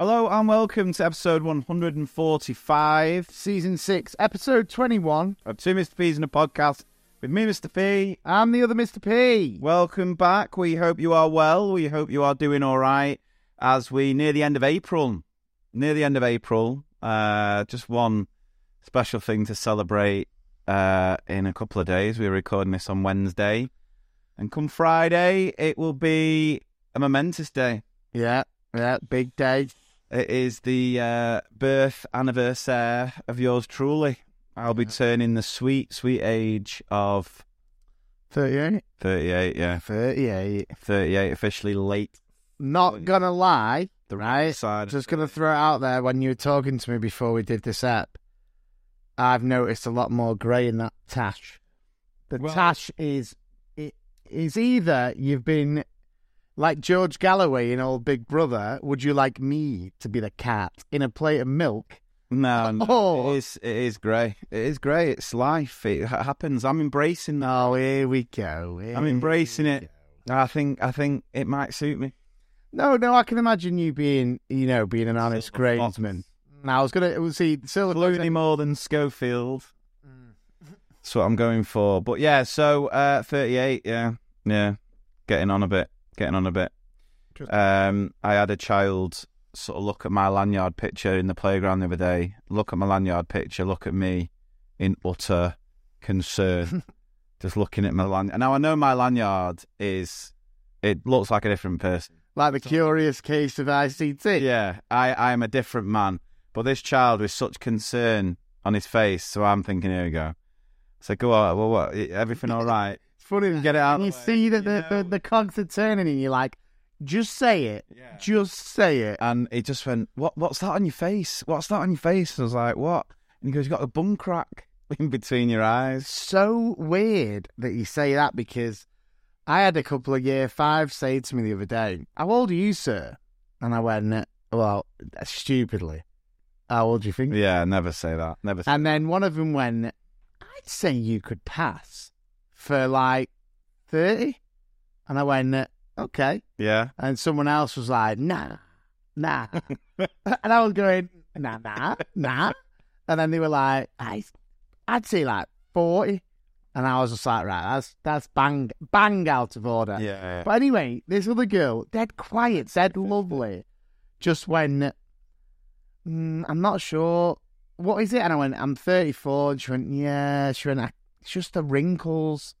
Hello and welcome to episode 145 Season 6, Episode 21. of Two Mr. P's in a podcast with me, Mr. P. I'm the other Mr. P. Welcome back. We hope you are well. We hope you are doing all right as we near the end of April. Near the end of April. Uh, just one special thing to celebrate uh, in a couple of days. We're recording this on Wednesday. And come Friday, it will be a momentous day. Yeah, yeah, big day. It is the uh, birth anniversary of yours truly. I'll be turning the sweet, sweet age of 38. 38, yeah. 38. 38, officially late. Not gonna lie, The right? side. Just gonna throw it out there when you were talking to me before we did this app. I've noticed a lot more grey in that tash. The Well- tash is it is either you've been like George Galloway in Old Big Brother. Would you like me to be the cat in a plate of milk? No, no Oh. it is. It is grey. It is grey. It's life. It happens. I'm embracing that. Oh, here we go. Here I'm embracing it. I think. I think it might suit me. No, no, I can imagine you being, you know, being an honest gradesman. Now, I was gonna, see, Silver Clooney more than Schofield. That's what I'm going for. But yeah, so uh, 38. Yeah, yeah, getting on a bit. Getting on a bit. Um, I had a child sort of look at my lanyard picture in the playground the other day. Look at my lanyard picture. Look at me in utter concern. just looking at my lanyard. Now I know my lanyard is. It looks like a different person. like the curious case of ICT. Yeah, I, I am a different man. But this child with such concern on his face, so I'm thinking, here we go. So go on, well, what? Everything all right? It's funny Get it out And you of the way, see that the, the, know. the cogs are turning, and you're like, just say it, Yeah. just say it. And he just went, what? What's that on your face? What's that on your face? I was like, what? And he goes, you got a bum crack in between your eyes. So weird that you say that because I had a couple of year five say to me the other day, "How old are you, sir?" And I went, "Well, stupidly, how old do you think?" Yeah, never say that. Never. Say And then one of them went, I'd say you could pass for like 30. And I went, "Uh, okay. yeah. And someone else was like, nah, nah. and I was going, nah, nah, nah. And then they were like, I, I'd say like 40. And I was just like, right, that's that's bang, bang out of order. Yeah. But anyway, this other girl, dead quiet, dead lovely, just went, mm, I'm not sure. What is it? And I went, I'm 34. And she went, yeah. She went, "I- it's just the wrinkles.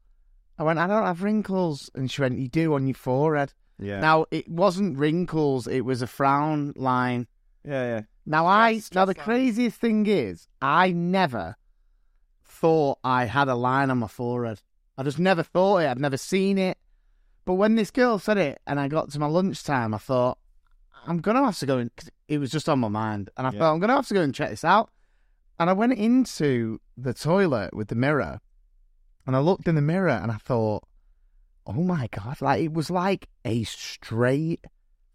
I went, I don't have wrinkles. And she went, you do on your forehead. Yeah. Now, it wasn't wrinkles, it was a frown line. yeah, yeah. Now, I, Stress- now the stress craziest thing is, I never thought I had a line on my forehead. I just never thought it. I'd never seen it. But when this girl said it and I got to my lunchtime, I thought, I'm going to have to go and, 'cause it was just on my mind. And I Yeah. thought, I'm going to have to go and check this out. And I went into the toilet with the mirror and I looked in the mirror and I thought, oh my God, like it was like a straight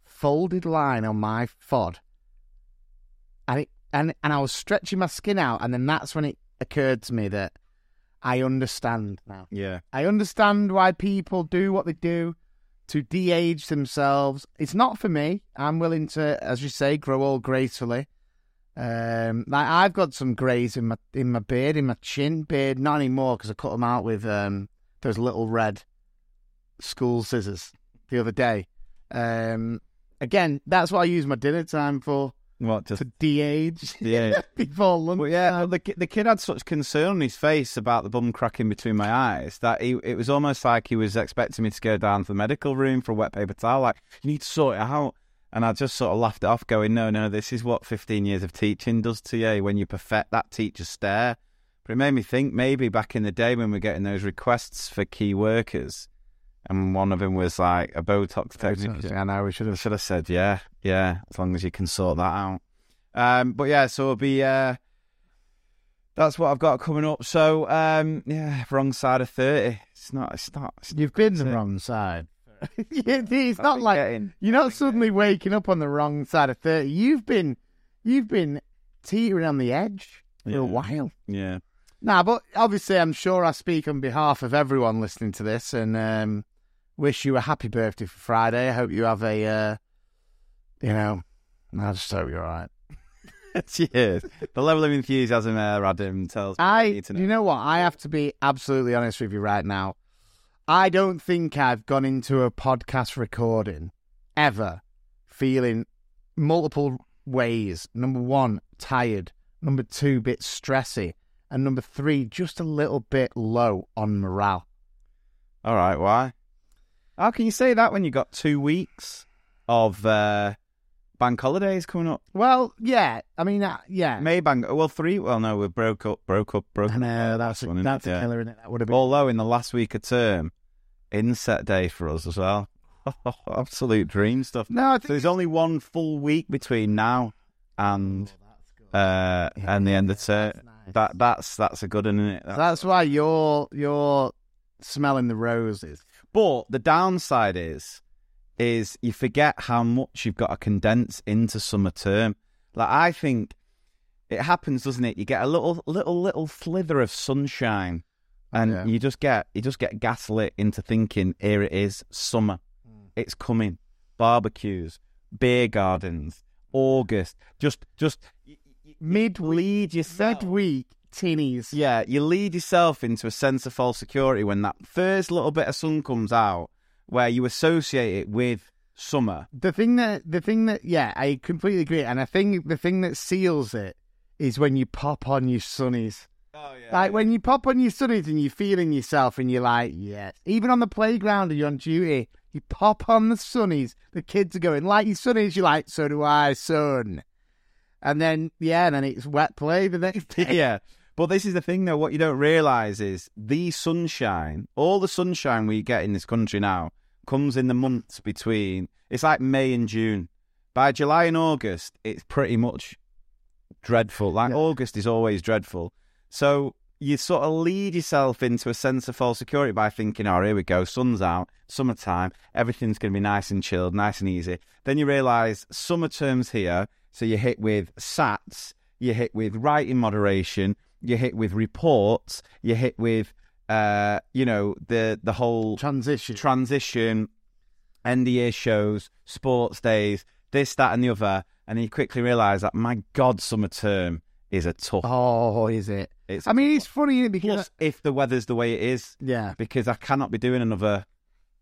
folded line on my fod. And, it, and, and I was stretching my skin out. And then that's when it occurred to me that I understand now. Yeah. I understand why people do what they do to de-age themselves. It's not for me. I'm willing to, as you say, grow old gracefully. Um, like I've got some greys in my in my beard, in my chin beard. Not anymore because I cut them out with um those little red school scissors the other day. Um, again, that's what I use my dinner time for What? Just to de-age yeah. before lunch. Well, yeah, the the kid had such concern on his face about the bum cracking between my eyes that he it was almost like he was expecting me to go down to the medical room for a wet paper towel. Like, you need to sort it out. And I just sort of laughed it off, going, "No, no, this is what 15 years of teaching does to you when you perfect that teacher stare." But it made me think maybe back in the day when we are getting those requests for key workers, and one of them was like a Botox technique. I know we should have should have said, yeah, yeah, as long as you can sort that out. Um, but yeah, so it'll be, uh, that's what I've got coming up. So, um, yeah, wrong side of 30. It's not, it's not, it's You've been the it. wrong side. it's not like getting- you're not suddenly waking up on the wrong side of thirty. You've been, you've been teetering on the edge for Yeah. a while. yeah. Nah, but obviously, I'm sure I speak on behalf of everyone listening to this, and um, wish you a happy birthday for Friday. I hope you have a, uh, you know, I just hope you're all right. Cheers. The level of enthusiasm there, Adam, tells me I, know. you know what? I have to be absolutely honest with you right now. I don't think I've gone into a podcast recording ever feeling multiple ways. Number one, tired. Number two, bit stressy. And number three, just a little bit low on morale. All right, why? How can you say that when you got two weeks of uh, bank holidays coming up? Well, yeah. I mean, uh, yeah. May bank, well, three. Well, no, we broke up, broke up, broke I up. know that's a, that's a yeah. killer, is it? That would have been. Although in the last week of term, inset day for us as well. Absolute dream stuff. no, I So think there's only one full week between now and uh, and the end of term. That's nice. That that's that's a good one, isn't it? So that's why you're you're smelling the roses. But the downside is, is you forget how much you've got to condense into summer term. Like I think it happens, doesn't it? You get a little, little, little slither of sunshine, and Yeah. you just get, you just get gaslit into thinking, here it is, summer, hmm. it's coming, barbecues, beer gardens, August, just, just y- y- Mid lead yourself. midweek tinnies. Yeah, you lead yourself into a sense of false security when that first little bit of sun comes out, where you associate it with summer. The thing that the thing that yeah, I completely agree. And I think the thing that seals it is when you pop on your sunnies. Oh yeah, Like when you pop on your sunnies and you're feeling yourself and you're like, yes. Even on the playground and you're on duty, you pop on the sunnies. The kids are going, like your sunnies. You're like, so do I, son. And then yeah, and then it's wet play the next day. yeah. But this is the thing, though. What you don't realise is the sunshine, all the sunshine we get in this country now, comes in the months between. It's like May and June. By July and August, it's pretty much dreadful. Like Yeah. August is always dreadful. So you sort of lead yourself into a sense of false security by thinking, "Oh, here we go, sun's out, summertime, everything's going to be nice and chilled, nice and easy." Then you realise summer term's here, so you hit with SATs, you hit with writing moderation, you hit with reports, you're hit with, uh, you know, the the whole Transition. transition, end of year shows, sports days, this, that, and the other, and you quickly realise that my God, summer term is a tough. oh, is it? It's I mean, it's funny isn't it? because plus if the weather's the way it is, yeah, because I cannot be doing another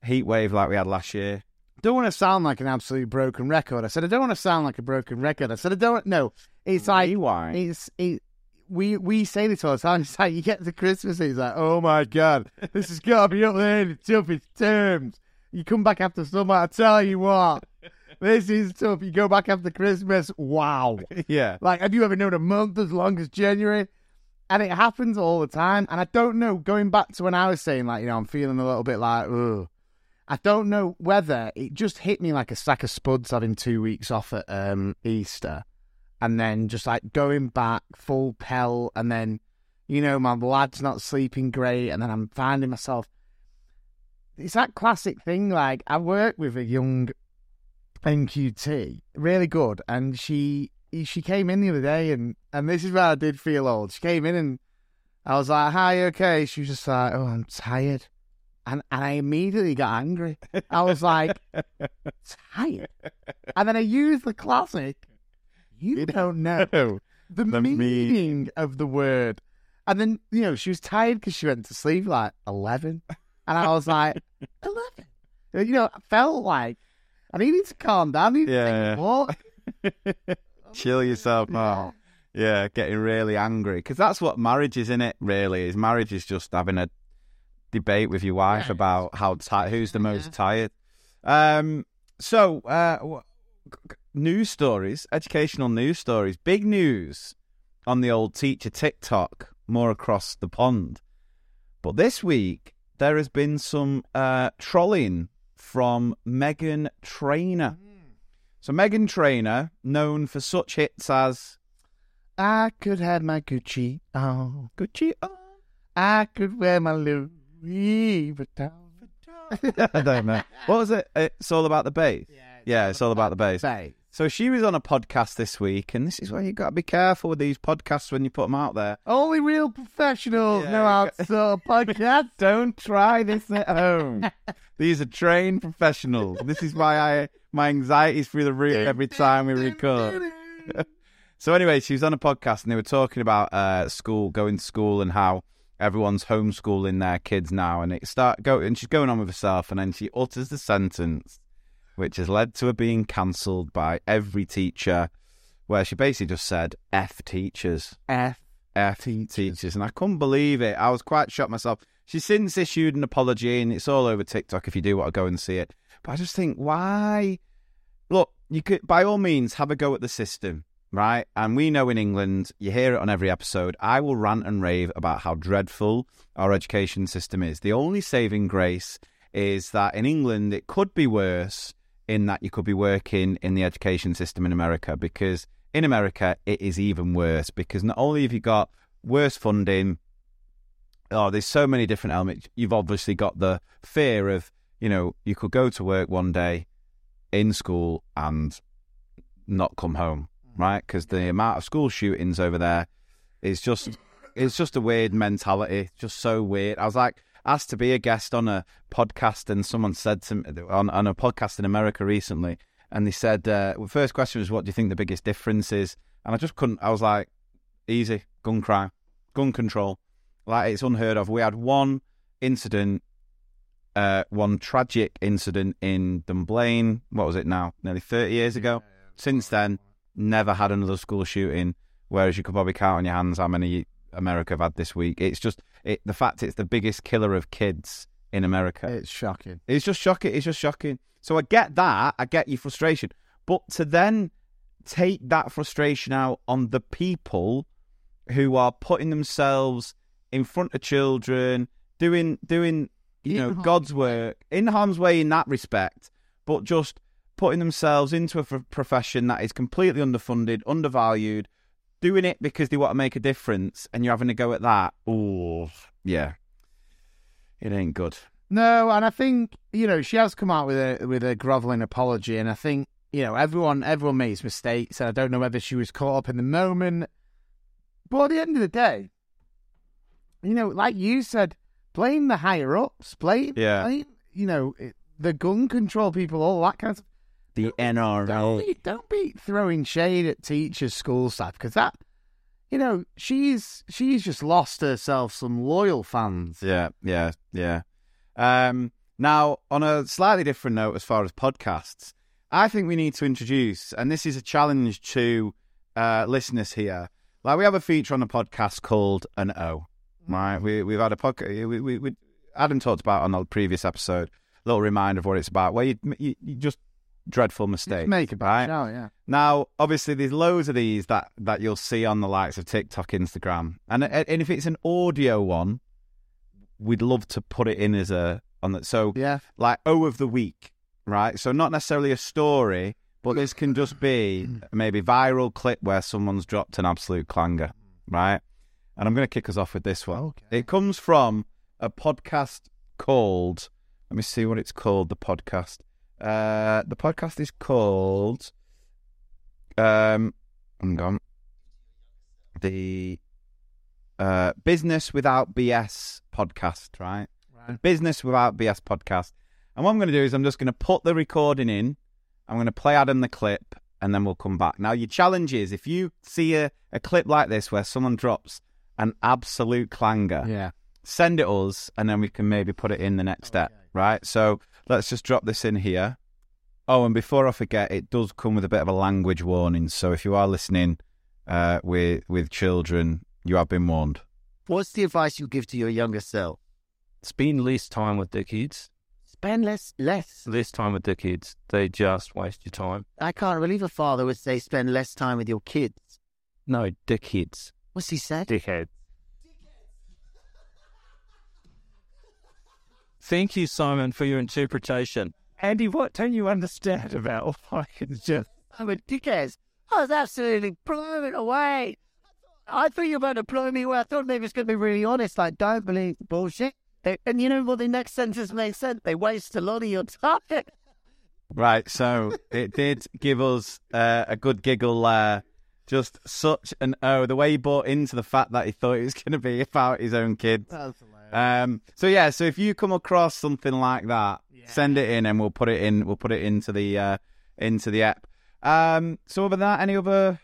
heat wave like we had last year. don't want to sound like an absolute broken record. I said I don't want to sound like a broken record. I said I don't. No, it's like Rewind. it's it. We we say this all the time. It's like you get to Christmas, and it's like, oh my god, this has got to be up there in the toughest terms. You come back after summer, I tell you what, this is tough. You go back after Christmas, wow. yeah. Like, have you ever known a month as long as January? And it happens all the time. And I don't know, going back to when I was saying, like, you know, I'm feeling a little bit like, ugh. I don't know whether it just hit me like a sack of spuds having two weeks off at um, Easter. And then just like going back full pell. And then, you know, my lad's not sleeping great. And then I'm finding myself. It's that classic thing. Like, I work with a young NQT, really good, and she she came in the other day, and and this is where I did feel old. She came in, and I was like, "Hi, okay?" She was just like, "Oh, I'm tired," and and I immediately got angry. I was like, "Tired," and then I used the classic. You don't know the, The me- meaning of the word, and then you know she was tired because she went to sleep like eleven, and I was like, eleven. You know, I felt like I needed to calm down. I needed Yeah. take a walk. Chill yourself out. Yeah, getting really angry because that's what marriage is, in it? Really, is marriage is just having a debate with your wife Yeah. about how ti- who's the most tired. Um. So, uh, news stories, educational news stories, big news on the old teacher TikTok, more across the pond. But this week there has been some uh, trolling from Meghan Trainor. So Meghan Trainor, known for such hits as I could have my Gucci on. Gucci. oh, I could wear my Louis Vuitton. I don't know. What was it? It's all about the bass. Yeah, it's all about the bass. Babe. So she was on a podcast this week, and this is why you've got to be careful with these podcasts when you put them out there. Only real professionals Yeah, know how to sort of podcast. Don't try this at home. These are trained professionals. This is why I my anxiety's through the roof every time we record. so anyway, she was on a podcast and they were talking about uh, school, going to school, and how everyone's homeschooling their kids now. And it start go and she's going on with herself, and then she utters the sentence, which has led to her being cancelled by every teacher, where she basically just said "f teachers." F. F teachers. and I couldn't believe it. I was quite shocked myself. She's since issued an apology, and it's all over TikTok if you do want to go and see it. But I just think, why? Look, you could by all means have a go at the system, right? And we know in England, you hear it on every episode. I will rant and rave about how dreadful our education system is. The only saving grace is that in England, it could be worse in that you could be working in the education system in America because in America, it is even worse because not only have you got worse funding, oh, there's so many different elements. You've obviously got the fear of, you know, you could go to work one day in school and not come home, mm. right? Because the amount of school shootings over there is just, it's just a weird mentality, just so weird. I was like, asked to be a guest on a podcast, and someone said to me on, on a podcast in America recently, and they said, uh, well, first question was, what do you think the biggest difference is? And I just couldn't, I was like, easy, gun crime, gun control. Like, it's unheard of. We had one incident, uh, one tragic incident in Dunblane, what was it now? Nearly 30 years ago. Since then, never had another school shooting, whereas you could probably count on your hands how many America have had this week. It's just, it, the fact it's the biggest killer of kids in America. It's shocking. It's just shocking. It's just shocking. So I get that. I get your frustration. But to then take that frustration out on the people who are putting themselves in front of children, doing doing you know God's work in harm's way in that respect, but just putting themselves into a f- profession that is completely underfunded, undervalued, doing it because they want to make a difference, and you're having to go at that. Oh, yeah, it ain't good. No, and I think you know she has come out with a with a groveling apology, and I think you know everyone everyone makes mistakes, and I don't know whether she was caught up in the moment, but at the end of the day, you know, like you said, blame the higher ups, blame, Yeah. blame, you know, it, the gun control people, all that kind of. The Don't NRA. be, don't be throwing shade at teachers, school staff, because that, you know, she's she's just lost herself some loyal fans. Yeah, yeah, yeah. Um, now, on a slightly different note, as far as podcasts, I think we need to introduce, and this is a challenge to uh, listeners here. Like we have a feature on the podcast called an O, right? We we've had a podcast. We, we, we Adam talked about on the previous episode. A little reminder of what it's about, where you, you, you just dreadful mistake. Make a right? right? yeah. Now, obviously, there's loads of these that, that you'll see on the likes of TikTok, Instagram, and and if it's an audio one, we'd love to put it in as a on that. so Yeah. like O of the week, right? So not necessarily a story, but this can just be maybe viral clip where someone's dropped an absolute clanger, right? And I'm going to kick us off with this one. Okay. It comes from a podcast called. Let me see what it's called. The podcast. Uh, the podcast is called. Um, hang on. The uh, Business Without BS podcast, right? Right. Business Without BS podcast. And what I'm going to do is I'm just going to put the recording in. I'm going to play Adam the clip, and then we'll come back. Now, your challenge is if you see a, a clip like this where someone drops an absolute clanger, Yeah. send it us, and then we can maybe put it in the next step, right? So let's just drop this in here. Oh, and before I forget, it does come with a bit of a language warning. So if you are listening uh, with with children, you have been warned. What's the advice you give to your younger self? spend less time with the kids. Spend less, less. Less time with the kids. They just waste your time. I can't believe a father would say spend less time with your kids. No, dickheads. What's he said? Dickhead. Thank you, Simon, for your interpretation. Andy, what don't you understand about why it's just I'm a dickhead. I was absolutely blown away. I thought you were about to blow me away. I thought maybe it's going to be really honest. Like, don't believe the bullshit. They, and you know what? The next sentence makes sense. They waste a lot of your time. Right. So it did give us uh, a good giggle there. Just such an oh, the way he bought into the fact that he thought it was going to be about his own kids. That's hilarious. Um, so yeah, so if you come across something like that, send it in and we'll put it in. We'll put it into the uh, into the app. Um, so other than that, any other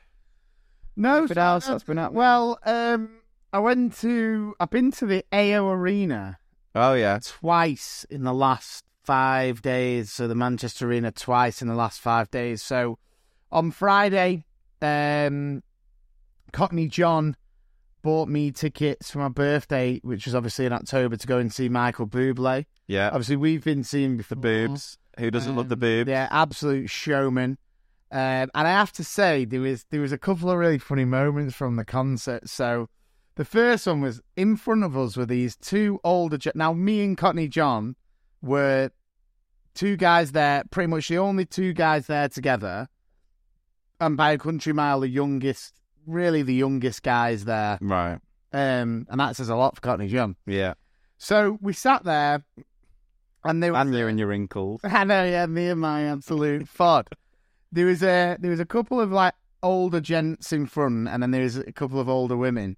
No, anything else that's been happening? Well, um, I went to. I've been to the AO Arena oh yeah, twice in the last five days. So the Manchester Arena twice in the last five days. So on Friday, um, Cockney John bought me tickets for my birthday, which was obviously in October, to go and see Michael Bublé. yeah. Obviously, we've been seeing The before. boobs. Who doesn't love the Um, boobs? Yeah, absolute showman. Um, and I have to say, there was there was a couple of really funny moments from the concert. So the first one was in front of us were these two older. Now, me and Cockney John were two guys there, pretty much the only two guys there together, and by a country mile, the youngest, really the youngest guys there. Right. Um, and that says a lot for Cockney John. Yeah. So we sat there, and they were And you and your wrinkles. I know, yeah, me and my absolute fod. There was a there was a couple of like older gents in front, and then there was a couple of older women.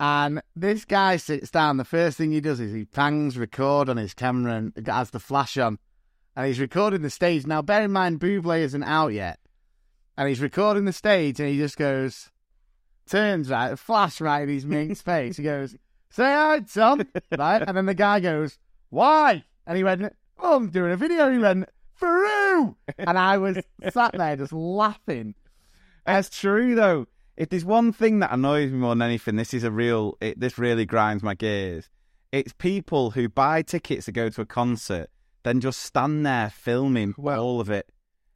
And this guy sits down. The first thing he does is he pangs record on his camera and has the flash on, and he's recording the stage. Now, bear in mind, Buble isn't out yet, and he's recording the stage, and he just goes, turns right, a flash right in his mate's face. He goes, "Say hi, Tom," right, and then the guy goes, "Why?" And he went, "Oh, I'm doing a video." He went, "Faru," and I was sat there just laughing. That's true though. If there's one thing that annoys me more than anything, this is a real. It, this really grinds my gears. It's people who buy tickets to go to a concert, then just stand there filming Well- all of it.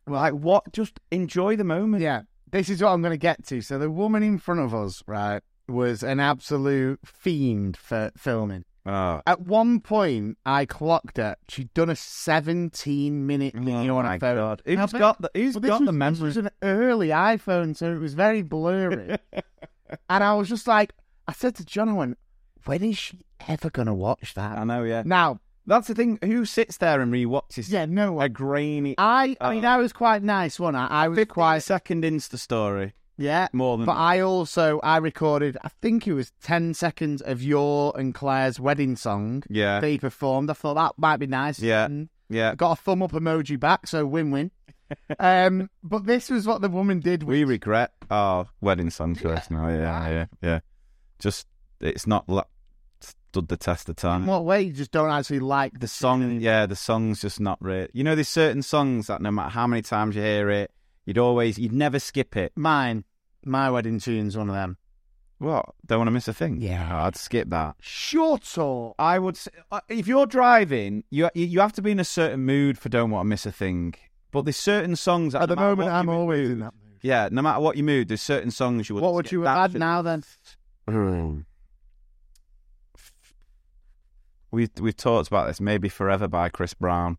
like what? Just enjoy the moment. Yeah, this is what I'm going to get to. So the woman in front of us, right, was an absolute fiend for filming. Oh, At one point, I clocked her. She'd done a 17 minute oh video on my her phone. god! Who's but- got the? Who's Well, got was, the this memory? was an early iPhone, so it was very blurry. and I was just like, I said to John, I went, when is she ever going to watch that? I know. Yeah, Now, that's the thing. Who sits there and rewatches yeah, no one. a grainy I, I mean, Oh. I was quite nice, wasn't I? I was quite second Insta story yeah. more than But I also, I recorded, I think it was 10 seconds of your and Claire's wedding song yeah, they performed. I thought that might be nice. Yeah. And yeah. I got a thumb up emoji back, so win-win. um, but this was what the woman did. We regret our wedding song choice now. Yeah, yeah, yeah. Just it's not stood the test of time. In what way? You just don't actually like The song, yeah, the song's just not real. You know, there's certain songs that no matter how many times you hear it, you'd always, you'd never skip it. Mine, my wedding tune's one of them. What? Don't want to miss a thing. Yeah. Oh, I'd skip that. Short or I would. Say, uh, if you're driving, you you have to be in a certain mood for don't want to miss a thing. But there's certain songs that at the no matter moment I'm mood- always in that mood. Yeah, no matter what your mood, there's certain songs you would. What would skip. you That have should- now then? We've we've talked about this. Maybe "Forever" by Chris Brown.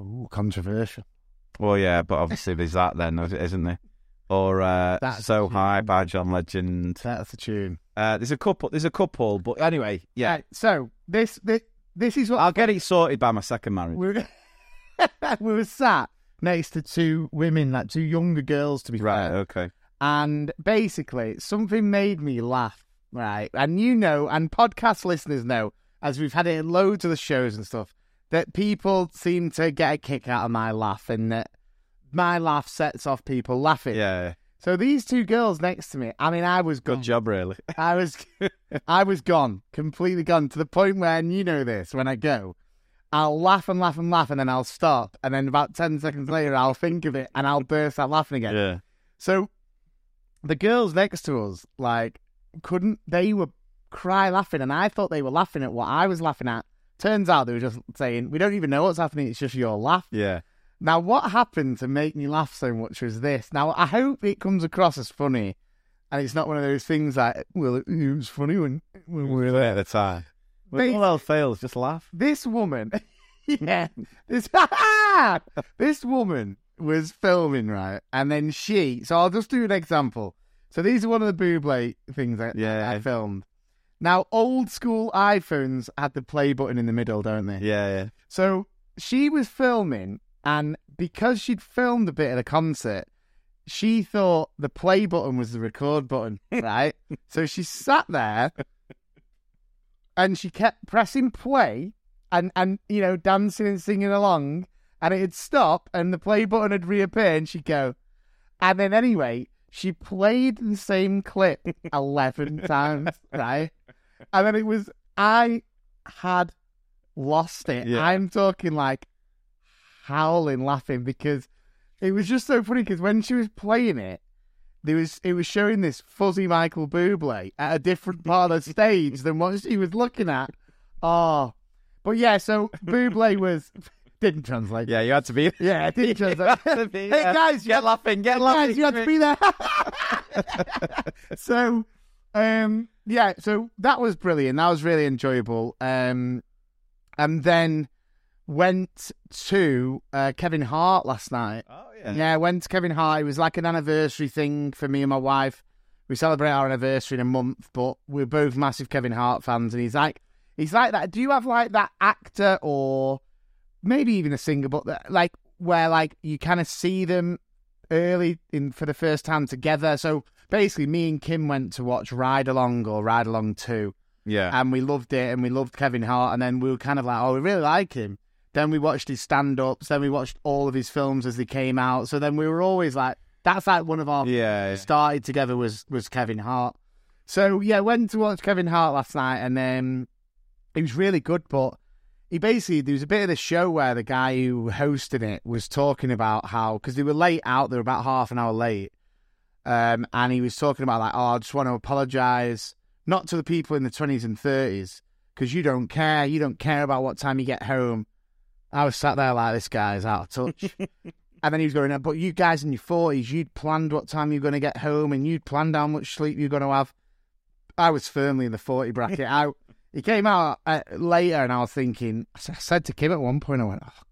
Ooh, controversial. Well, yeah, but obviously there's that then, isn't there? Or uh, That's "So High" by John Legend. That's the tune. Uh, there's a couple. There's a couple, but anyway, yeah. Right, so this this this is what I'll get it sorted by my second marriage. we were, we were sat next to two women, like two younger girls, to be Right. fair. Okay. And basically, something made me laugh, right? And you know, and podcast listeners know, as we've had it in loads of the shows and stuff, that people seem to get a kick out of my laugh and that my laugh sets off people laughing. Yeah. So these two girls next to me, I mean, I was Good job, really. I was, I was gone, completely gone to the point where, and you know this, when I go, I'll laugh and laugh and laugh, and then I'll stop, and then about ten seconds later, I'll think of it, and I'll burst out laughing again. Yeah. So the girls next to us, like, couldn't they were cry laughing, and I thought they were laughing at what I was laughing at. Turns out they were just saying, "We don't even know what's happening. It's just your laugh." Yeah. Now, what happened to make me laugh so much was this. Now, I hope it comes across as funny, and it's not one of those things that "Well, it, it was funny when when we were there." at the time. When all else fails, just laugh. This woman, yeah, this this woman was filming right, and then she. So I'll just do an example. So these are one of the Buble things that Yeah. I filmed. Now, old school iPhones had the play button in the middle, don't they? Yeah, yeah. So she was filming, and because she'd filmed a bit of a concert, she thought the play button was the record button, right? so she sat there and she kept pressing play and, and you know, dancing and singing along. and it'd stop, and the play button would reappear, and she'd go. And then anyway, she played the same clip eleven times, right? And then it was I had lost it. Yeah. I'm talking like howling laughing because it was just so funny because when she was playing it, there was it was showing this fuzzy Michael Bublé at a different part of the stage than what she was looking at. Oh, but yeah, so Bublé was didn't translate. Yeah, you had to be. Yeah, it didn't translate. hey guys, Get laughing, get guys, laughing. you had to be there. so, um, yeah, so that was brilliant. That was really enjoyable. Um, and then went to uh, Kevin Hart last night. Oh yeah. Yeah, went to Kevin Hart. It was like an anniversary thing for me and my wife. We celebrate our anniversary in a month, but we're both massive Kevin Hart fans, and he's like, he's like that. Do you have like that actor or maybe even a singer, but that, like where like you kind of see them early in for the first time together? So basically, me and Kim went to watch Ride Along or Ride Along Two, Yeah. and we loved it, and we loved Kevin Hart, and then we were kind of like, oh, we really like him. Then we watched his stand-ups. Then we watched all of his films as they came out. So then we were always like, that's like one of our yeah. started together was was Kevin Hart. So yeah, went to watch Kevin Hart last night, and um, he was really good. But he basically there was a bit of the show where the guy who hosted it was talking about how because they were late out, they were about half an hour late, um, and he was talking about like, oh, I just want to apologise not to the people in the twenties and thirties because you don't care, you don't care about what time you get home. I was sat there like this guy's out of touch. And then he was going, but you guys in your forties, you'd planned what time you're going to get home, and you'd planned how much sleep you're going to have. I was firmly in the forty bracket. I he came out uh, later, and I was thinking. I said to Kim at one point, I went, "Oh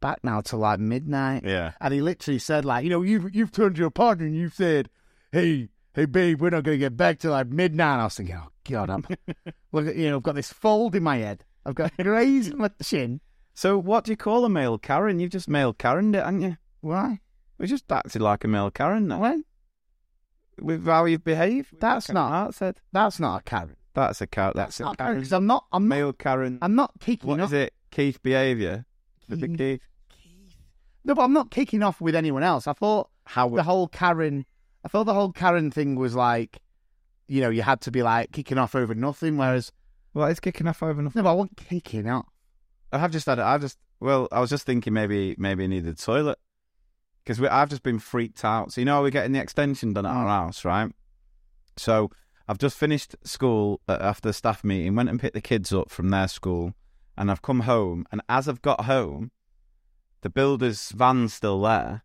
back now till like midnight." Yeah. And he literally said, "Like, you know, you've you've turned to your partner and you've said, hey, hey, babe, we're not going to get back till like midnight." And I was thinking, "Oh God, I'm look at you know, I've got this fold in my head. I've got a graze in my chin. So what do you call a male Karen? You've just male Karened it, haven't you? Why? We just acted like a male Karen now. When? With how you've behaved. That's not- Hart said. That's not a Karen. That's a Karen. That's, That's a not Karen. because I'm not. I'm not. Male Karen. I'm not kicking What off. is it? Keith behaviour. Keith. Keith? No, but I'm not kicking off with anyone else. I thought How? the whole Karen. I thought the whole Karen thing was like, you know, you had to be like kicking off over nothing. Whereas, Well, it's kicking off over nothing. no, but I wasn't kicking off. I have just had. I've just. Well, I was just thinking maybe maybe I needed a toilet because I've just been freaked out. So you know, we're getting the extension done at our house, right? So I've just finished school uh, after the staff meeting, went and picked the kids up from their school, and I've come home. And as I've got home, the builder's van's still there,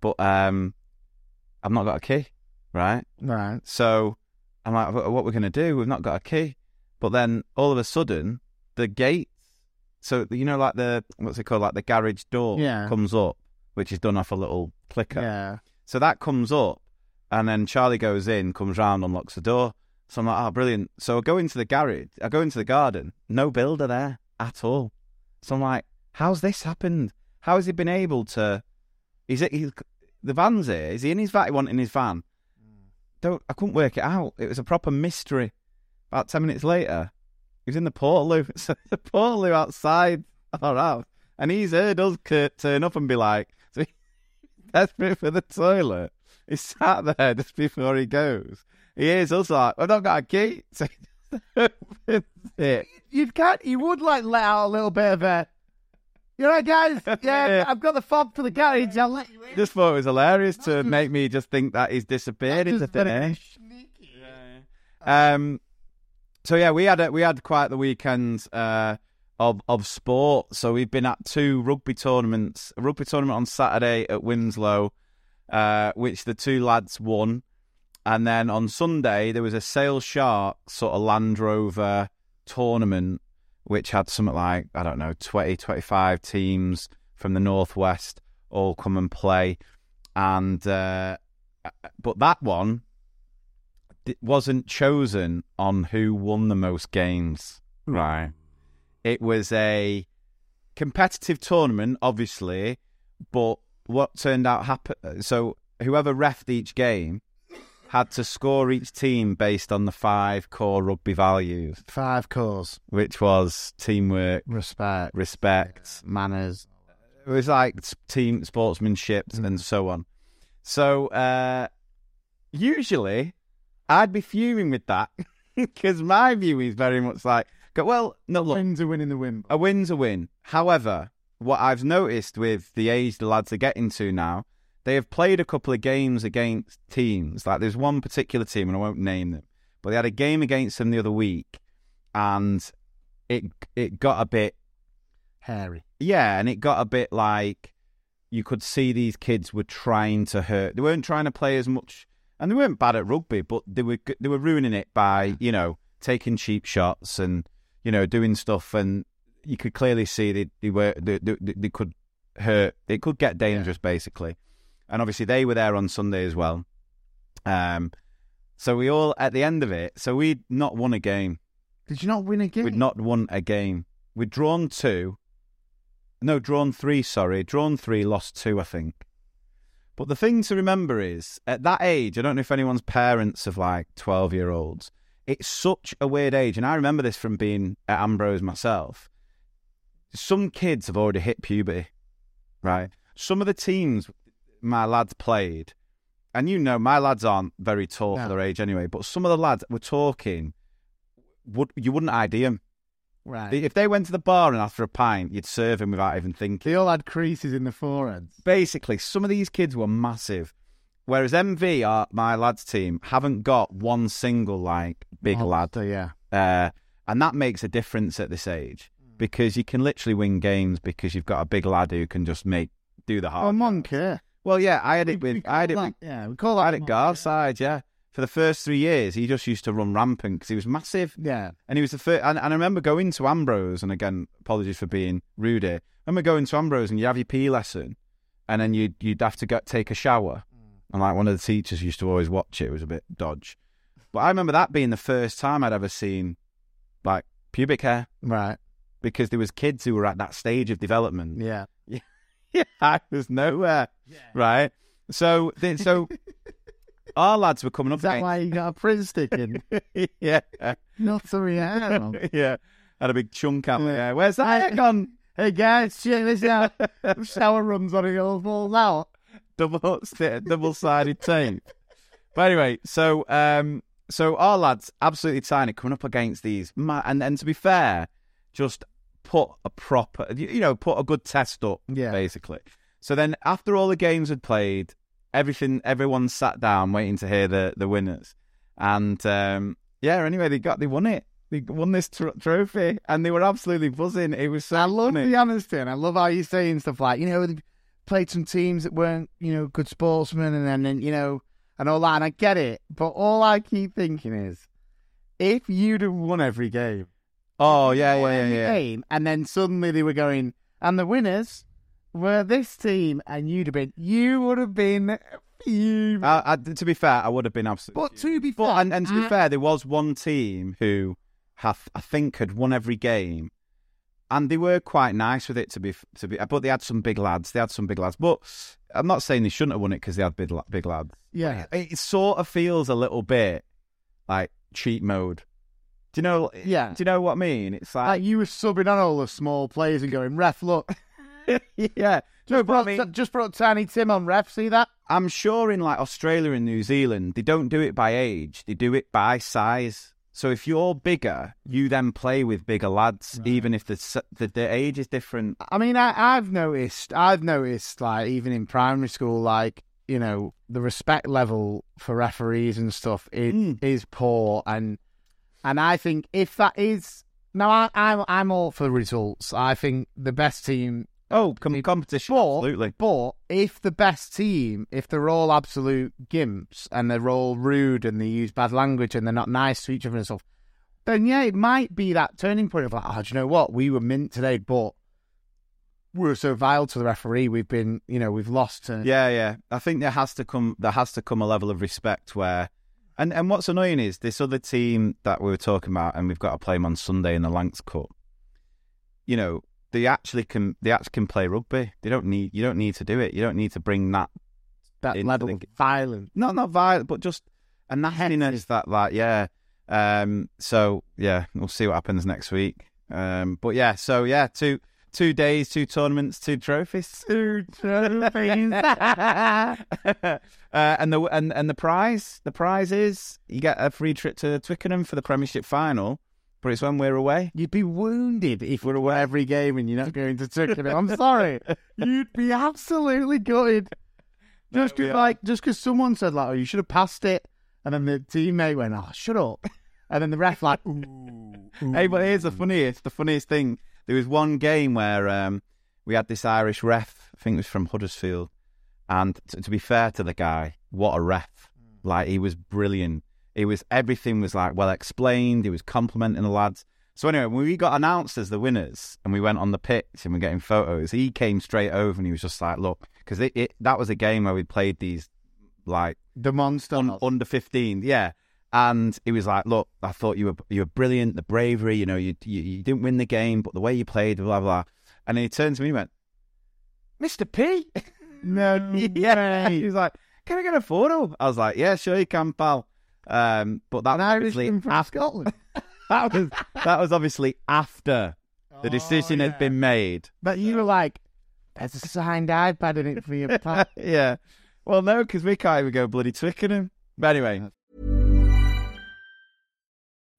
but um, I've not got a key, right? Right. So I'm like, "What we're going to do? We've not got a key. But then all of a sudden, the gate, so you know, like the what's it called, like the garage door Yeah. comes up, which is done off a little clicker. Yeah. So that comes up, and then Charlie goes in, comes round, unlocks the door. So I'm like, oh, brilliant. So I go into the garage, I go into the garden, no builder there at all. So I'm like, how's this happened? How has he been able to? Is it he's, the van's here? Is he in his van? He wanting his van? Hmm. Don't I couldn't work it out. It was a proper mystery. About ten minutes later, he was in the portaloo. So the portaloo outside our house, and he's heard us turn up and be like, so he's desperate for the toilet. He sat there just before he goes. He hears us like, I've not got a key. So he opens it. You can't. You would like let out a little bit of a. You know, guys. Yeah, Yeah. I've got the fob for the garage. I'll let you in. Just thought it was hilarious to make me just think that he's disappeared into thin air. Um, so yeah, we had a, we had quite the weekend uh, of of sport. So we've been at two rugby tournaments. A rugby tournament on Saturday at Winslow, uh, which the two lads won, and then on Sunday there was a Sale Shark sort of Land Rover tournament, which had something like I don't know 20, 25 teams from the northwest all come and play, and uh, but that one wasn't chosen on who won the most games. Right. It was a competitive tournament, obviously, but what turned out happen. So whoever refed each game had to score each team based on the five core rugby values, Five cores. which was teamwork, Respect. respect, Manners. It was like team sportsmanship Mm. and so on. So uh, usually, I'd be fuming with that because my view is very much like, go, well, no, look, Wins are winning the win. a win's a win. However, what I've noticed with the age the lads are getting to now, they have played a couple of games against teams. Like there's one particular team, and I won't name them, but they had a game against them the other week, and it it got a bit Hairy. yeah, and it got a bit like you could see these kids were trying to hurt. They weren't trying to play as much, and they weren't bad at rugby, but they were they were ruining it by you know taking cheap shots and you know doing stuff, and you could clearly see they they were they, they, they could hurt. They could get dangerous basically, and obviously they were there on Sunday as well. Um, so we all at the end of it, so we'd not won a game. Did you not win a game? We'd not won a game. We'd drawn two. No, drawn three, sorry. Drawn three, lost two, I think. But the thing to remember is, at that age, I don't know if anyone's parents of like 12 year olds, it's such a weird age. And I remember this from being at Ambrose myself. Some kids have already hit puberty, right? Some of the teams my lads played, and you know, my lads aren't very tall No. for their age anyway, but some of the lads were talking, would you wouldn't ID them. Right. If they went to the bar and asked for a pint, you'd serve him without even thinking. They all had creases in the foreheads. Basically, some of these kids were massive, whereas MV, our, my lads team, haven't got one single like big Oh, lad, yeah. uh, and that makes a difference at this age because you can literally win games because you've got a big lad who can just make do the hard. Oh, monk, yeah. Well, yeah, I had it with I had it that- yeah, we call I that had it guard yeah. side, yeah. For the first three years, he just used to run rampant because he was massive. Yeah. And he was the first. And, and I remember going to Ambrose, and again, apologies for being rude here. I remember going to Ambrose, and you have your PE lesson, and then you'd you'd have to go take a shower, and like one of the teachers used to always watch it. It was a bit dodge, but I remember that being the first time I'd ever seen like pubic hair Right. because there was kids who were at that stage of development. Yeah. Yeah, I was nowhere, right? So, they- so our lads were coming up. Is that against- why you got a Pritt Stick in? yeah, Not so yeah. yeah. Had a big chunk out there. Where's that hair gone? Hey guys, check this out. Shower runs on it all falls out. double double sided tape. But anyway, so um, so our lads absolutely tiny coming up against these, ma- and and to be fair, just put a proper, you know, put a good test up, Yeah. basically. So then after all the games had played, everything, everyone sat down waiting to hear the the winners, and um, yeah, anyway, they got they won it. They won this tr- trophy, and they were absolutely buzzing. It was so I love funny. the honesty, and I love how you're saying stuff like, you know, they played some teams that weren't, you know, good sportsmen, and then, then, you know, and all that. And I get it, but all I keep thinking is, if you'd have won every game, Oh yeah, yeah, yeah, yeah. game, and then suddenly they were going, and the winners were this team, and you'd have been, you would have been fuming. I, I, to be fair, I would have been absolutely. but to be But fair, and, and to be I- fair, there was one team who have I think had won every game, and they were quite nice with it to be to be. But they had some big lads. They had some big lads. But I'm not saying they shouldn't have won it because they had big big lads. yeah, It sort of feels a little bit like cheat mode. Do you know? Yeah. Do you know what I mean? It's like like you were subbing on all the small players and going, ref, look, yeah. No, but I brought, mean, just brought Tiny Tim on ref. See that? I'm sure in like Australia and New Zealand, they don't do it by age; they do it by size. So if you're bigger, you then play with bigger lads, even if the, the the age is different. I mean, I, I've noticed, I've noticed, like even in primary school, like you know, the respect level for referees and stuff is Mm. is poor, and and I think if that is now, I, I'm I'm all for results. I think the best team, Oh, com- competition, but absolutely. but if the best team, if they're all absolute gimps and they're all rude and they use bad language and they're not nice to each other and stuff, then yeah, it might be that turning point of like, oh, do you know what? We were mint today, but we were so vile to the referee. We've been, you know, we've lost to. Yeah, yeah. I think there has to come there has to come a level of respect where, and and what's annoying is this other team that we were talking about, and we've got to play them on Sunday in the Lancs Cup. You know, they actually can they actually can play rugby. They don't need you don't need to do it. You don't need to bring that that level the- of violence. not not violent, but just a nastiness that like yeah. Um. So yeah, we'll see what happens next week. Um. But yeah. So yeah, two two days, two tournaments, two trophies. Two trophies. uh, and the and and the prize, the prize is you get a free trip to Twickenham for the Premiership final, but it's when we're away. You'd be wounded if we're away every game and you're not going to Twickenham. I'm sorry. You'd be absolutely gutted. Just are. like, just because someone said, like, oh, you should have passed it. And then the teammate went, oh, shut up. And then the ref, like, ooh. ooh. Hey, but here's the funniest, the funniest thing. There was one game where um, we had this Irish ref. I think it was from Huddersfield, and t- to be fair to the guy, what a ref! Like he was brilliant. It was everything was like well explained. He was complimenting the lads. So anyway, when we got announced as the winners and we went on the pitch and we're getting photos, he came straight over and he was just like, "Look," because that was a game where we played these like The monster. un, under 15 yeah and he was like look i thought you were you were brilliant the bravery you know you, you you didn't win the game but the way you played blah blah. And then he turned to me and went mr p? No, yeah. he was like can i get a photo? I was like yeah sure you can pal. Um but that obviously from Scotland. that was that was obviously after the Oh, decision yeah. had been made. But you were like, there's a signed iPad in it for you, pal. yeah. Well no because we can't even go bloody Twickenham. But anyway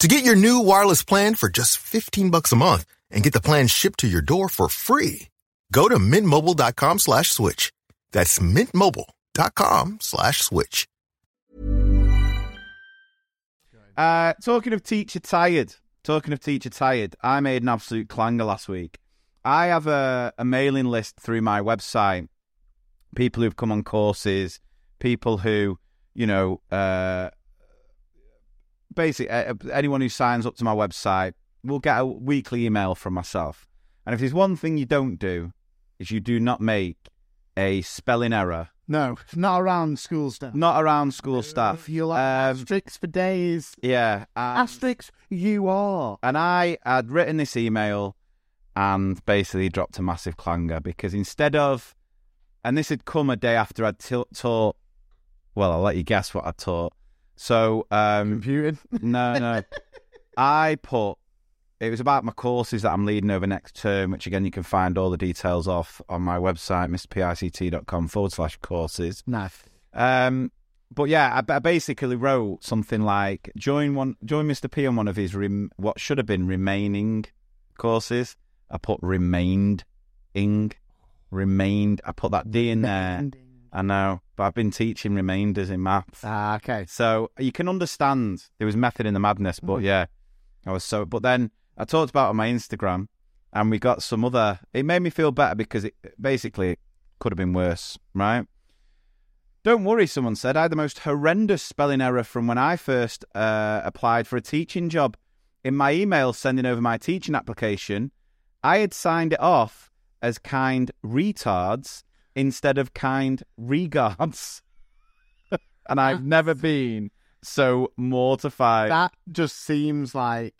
To get your new wireless plan for just 15 bucks a month and get the plan shipped to your door for free, go to mintmobile.com slash switch. That's mintmobile.com slash switch. Uh, talking of teacher tired, talking of teacher tired, I made an absolute clanger last week. I have a, a mailing list through my website. People who've come on courses, people who, you know, uh, basically uh, anyone who signs up to my website will get a weekly email from myself. And if there's one thing you don't do, is you do not make a spelling error, No, not around school stuff. not around school staff. You like Um, asterisks for days. yeah, and- Asterisks, you are. And I had written this email and basically dropped a massive clanger because instead of, and this had come a day after I'd t- taught, well, I'll let you guess what I taught. So, um, Computing. no, no. I put, it was about my courses that I'm leading over next term, which again, you can find all the details off on my website, mrpict.com forward slash courses. Nice. Um, but yeah, I, I basically wrote something like join one, join Mr. P on one of his rem, what should have been remaining courses. I put remained, ing, remained. I put that D in there. I know, but I've been teaching remainders in maths, Ah, okay. so you can understand there was method in the madness. But yeah, I was so. But then I talked about it on my Instagram, and we got some other. It made me feel better because it basically it could have been worse, right? Don't worry, someone said. I had the most horrendous spelling error from when I first uh, applied for a teaching job. In my email sending over my teaching application, I had signed it off as kind retards instead of kind regards. and I've never been so mortified. That just seems like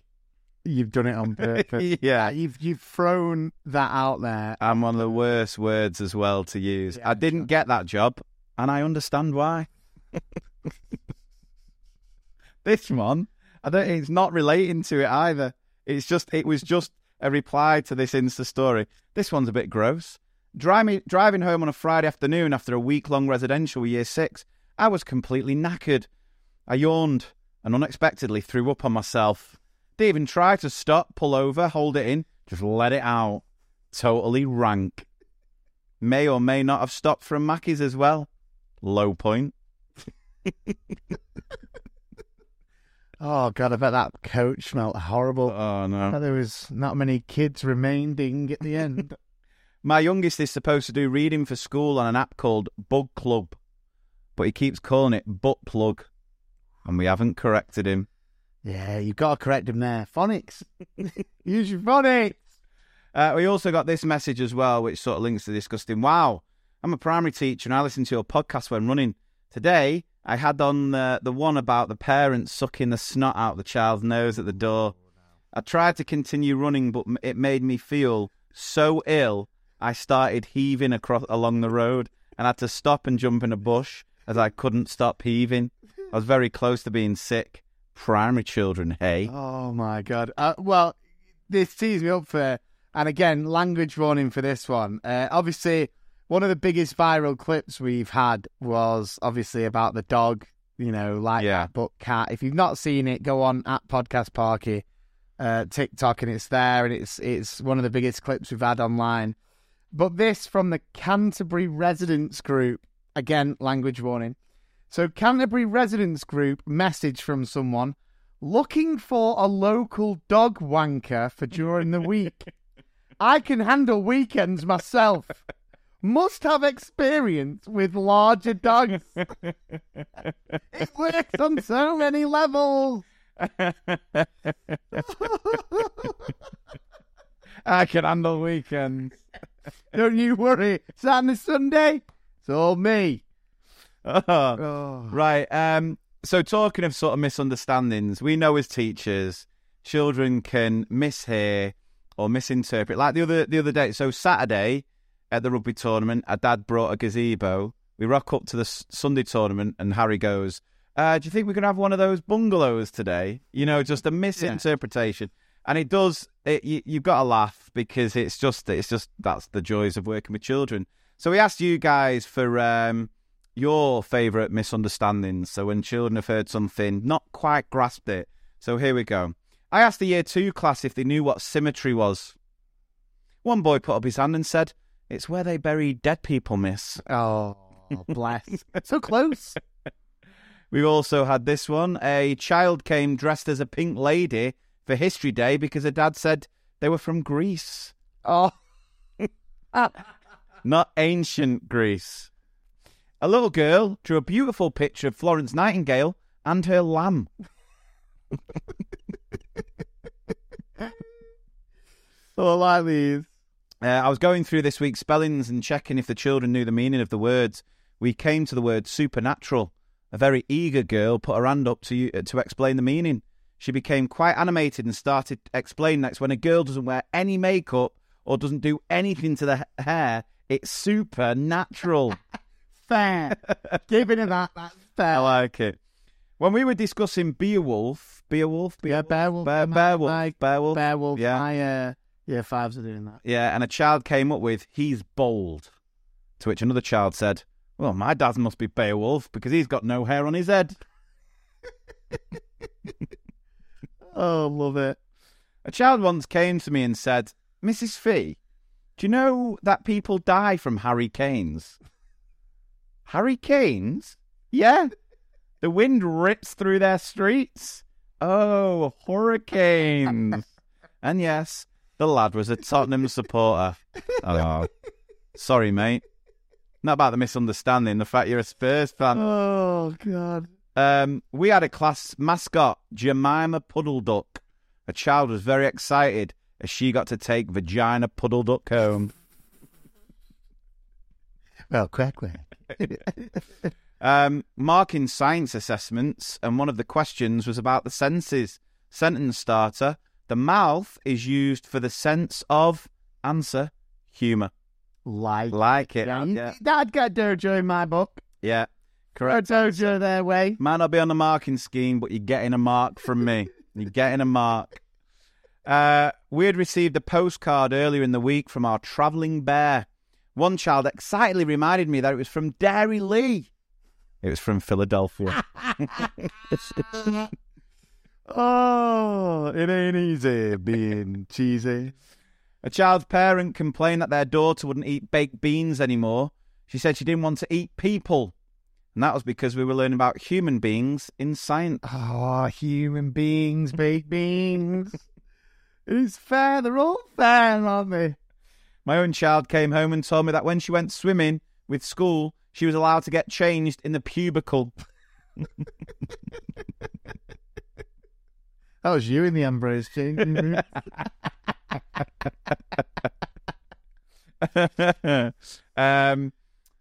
you've done it on purpose. yeah. You've you've thrown that out there. I'm one of the worst words as well to use. Yeah, I didn't get that job, and I understand why. this one, I don't. It's not relating to it either. It's just. It was just a reply to this Insta story. This one's a bit gross. Driving driving home on a Friday afternoon after a week long residential year six, I was completely knackered. I yawned and unexpectedly threw up on myself. Didn't even tried to stop, pull over, hold it in, just let it out. Totally rank. May or may not have stopped from Mackey's as well. Low point. Oh god, I bet that coach smelled horrible. Oh no. there was not many kids remaining at the end. My youngest is supposed to do reading for school on an app called Bug Club, but he keeps calling it Butt Plug, and we haven't corrected him. yeah, you've got to correct him there. Phonics. Use your phonics. Uh, we also got this message as well, which sort of links to disgusting. Wow, I'm a primary teacher and I listen to your podcast when running. Today, I had on the, the one about the parents sucking the snot out of the child's nose at the door. I tried to continue running, but it made me feel so ill. I started heaving across along the road and had to stop and jump in a bush as I couldn't stop heaving. I was very close to being sick. Primary children, hey. Oh my god. Uh, well, this tees me up for, and again, language warning for this one. Uh, obviously, one of the biggest viral clips we've had was obviously about the dog. You know, like Yeah. but cat. If you've not seen it, go on at Podcast Parky, uh, TikTok, and it's there, and it's it's one of the biggest clips we've had online. But this from the Canterbury Residents Group. Again, language warning. So, Canterbury Residents Group message from someone looking for a local dog wanker for during the week. I can handle weekends myself. Must have experience with larger dogs. it works on so many levels. I can handle weekends. Don't you worry. Saturday, Sunday, it's all me. Oh. Oh. Right. Um. So talking of sort of misunderstandings, we know as teachers, children can mishear or misinterpret. Like the other the other day. So Saturday at the rugby tournament, a dad brought a gazebo. We rock up to the Sunday tournament, and Harry goes, uh, "Do you think we can have one of those bungalows today?" You know, just a misinterpretation. And it does. It, you, you've got to laugh because it's just it's just that's the joys of working with children. So we asked you guys for um, your favourite misunderstandings. So when children have heard something, not quite grasped it. So here we go. I asked the year two class if they knew what symmetry was. One boy put up his hand and said, It's where they bury dead people, miss. Oh, bless. so close. We've also had this one. A child came dressed as a pink lady for History Day because her dad said they were from Greece, Oh, not ancient Greece. A little girl drew a beautiful picture of Florence Nightingale and her lamb. so I like these. Uh, I was going through this week's spellings and checking if the children knew the meaning of the words. We came to the word supernatural. A very eager girl put her hand up to you, uh, to explain the meaning. She became quite animated and started explaining that when a girl doesn't wear any makeup or doesn't do anything to the hair, it's supernatural. Fair. Giving her that, that's fair. I like it. When we were discussing Beowulf, Beowulf, Yeah, Beowulf. Bear, my- Beowulf, my- Beowulf, Beowulf. yeah. My, uh, yeah, fives are doing that. Yeah, and a child came up with, he's bold. To which another child said, well, my dad must be Beowulf because he's got no hair on his head. Oh, love it. A child once came to me and said, Mrs. Fee, do you know that people die from hurricanes? Hurricanes? Yeah. The wind rips through their streets. Oh, hurricanes. and yes, the lad was a Tottenham supporter. Oh, sorry, mate. Not about the misunderstanding, the fact you're a Spurs fan. Oh, God. Um, we had a class mascot, Jemima Puddle Duck. A child was very excited as she got to take Vagina Puddle Duck home. Well, quack, quack. Um, marking science assessments, and one of the questions was about the senses. Sentence starter: The mouth is used for the sense of answer, humour. Like. Like it, Yeah. Dad got there during my book. yeah, Correct. Dojo their way. Might not be on the marking scheme, but you're getting a mark from me. You're getting a mark. Uh, we had received a postcard earlier in the week from our travelling bear. One child excitedly reminded me that it was from Dairylea. It was from Philadelphia. Oh, it ain't easy being cheesy. a child's parent complained that their daughter wouldn't eat baked beans anymore. She said she didn't want to eat people. And that was because we were learning about human beings in science. Oh, human beings, big beings. It's fair. They're all fair, aren't they? My own child came home and told me that when she went swimming with school, she was allowed to get changed in the pubicle. That was you in the Ambrose changing room. um,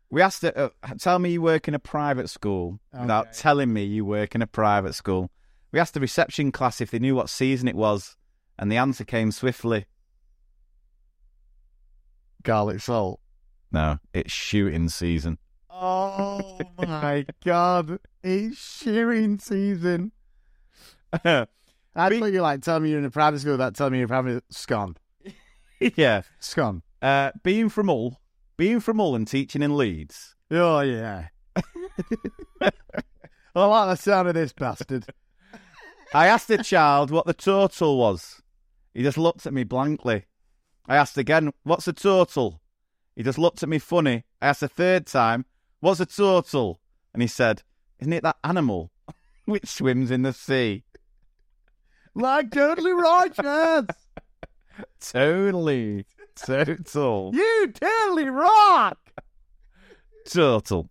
we asked her, uh, tell me you work in a private school without telling me you work in a private school. We asked the reception class if they knew what season it was, and the answer came swiftly. Garlic salt. No, it's shooting season. Oh my god. It's shearing season. I thought you like tell me you're in a private school that tell me you're a scone. yeah. Scone. Uh, being from Hull, being from Hull and teaching in Leeds. Oh yeah. I like the sound of this bastard. I asked the child what the total was. He just looked at me blankly. I asked again, what's the total? He just looked at me funny. I asked a third time, what's the total? And he said, isn't it that animal which swims in the sea? Like totally righteous. Totally. Total. you totally rock. Total.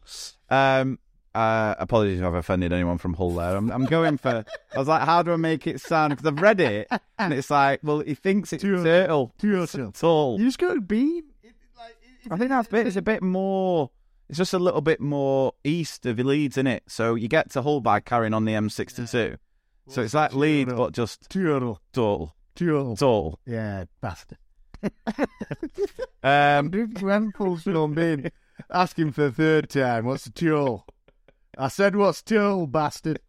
Um, uh, apologies if I've offended anyone from Hull there. I'm, I'm going for. I was like, how do I make it sound? Because I've read it, and it's like, well, he thinks it's Turtle. turtle. Turtle. Tall. You just go bean. I think that's a bit. It's a bit more. It's just a little bit more east of Leeds, isn't it? So you get to Hull by carrying on the M62. So it's like Leeds, but just Turtle. tall, Turtle. tall. Yeah, bastard. Um, When Paul's filmed in, asking for the third time, what's the tool? I said, what's tool, bastard?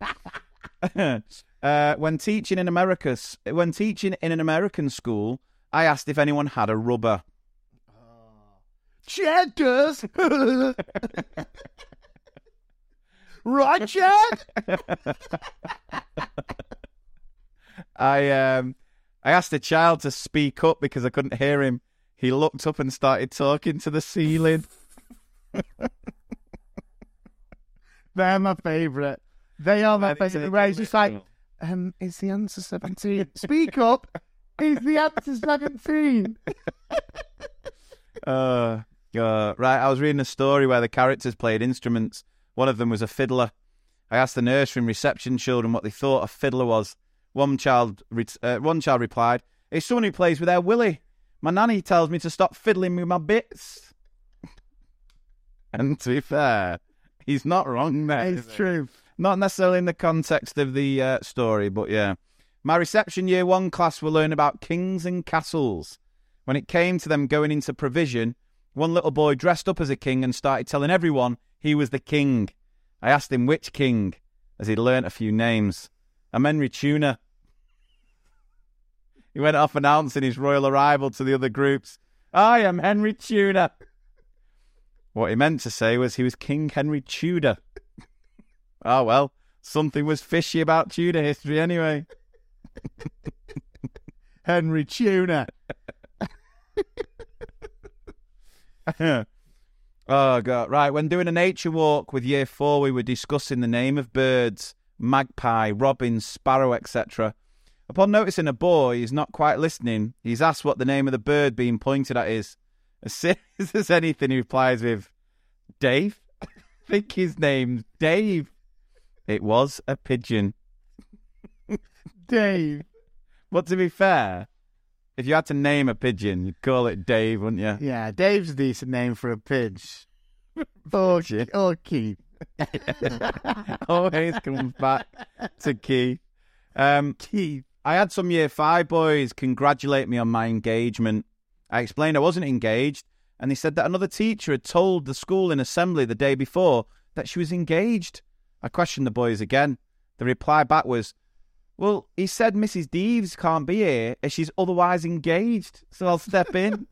uh, when teaching in America, when teaching in an American school, I asked if anyone had a rubber. Chad does. right, Chad? I um, I asked a child to speak up because I couldn't hear him. He looked up and started talking to the ceiling. They're my favourite. They are my I think so. favourite. Where it's just like, um, is the answer 17? Speak up. Is the answer 17? Uh, uh, right, I was reading a story where the characters played instruments. One of them was a fiddler. I asked the nursery and reception children what they thought a fiddler was. One child, re- uh, one child replied, "It's someone who plays with their willy. My nanny tells me to stop fiddling with my bits." and to be fair, he's not wrong there. It's true. Not necessarily in the context of the uh, story, but yeah. My reception year one class will learn about kings and castles. When it came to them going into provision, one little boy dressed up as a king and started telling everyone he was the king. I asked him which king, as he'd learnt a few names. I'm Henry Tuna. He went off announcing his royal arrival to the other groups. I am Henry Tuna. What he meant to say was he was King Henry Tudor. Oh well, something was fishy about Tudor history anyway. Henry Tuna. oh god! Right, when doing a nature walk with Year Four, we were discussing the name of birds: magpie, robin, sparrow, etc. Upon noticing a boy is not quite listening, he's asked what the name of the bird being pointed at is. As soon as there's anything, he replies with, "Dave." I think his name's Dave. It was a pigeon. Dave. But to be fair, if you had to name a pigeon, you'd call it Dave, wouldn't you? Yeah, Dave's a decent name for a pigeon. Oh, oh, Keith. Always comes back to Keith. Um, Keith. I had some year five boys congratulate me on my engagement. I explained I wasn't engaged, and they said that another teacher had told the school in assembly the day before that she was engaged. I questioned the boys again. The reply back was, Well, he said Mrs. Deeves can't be here as she's otherwise engaged, so I'll step in.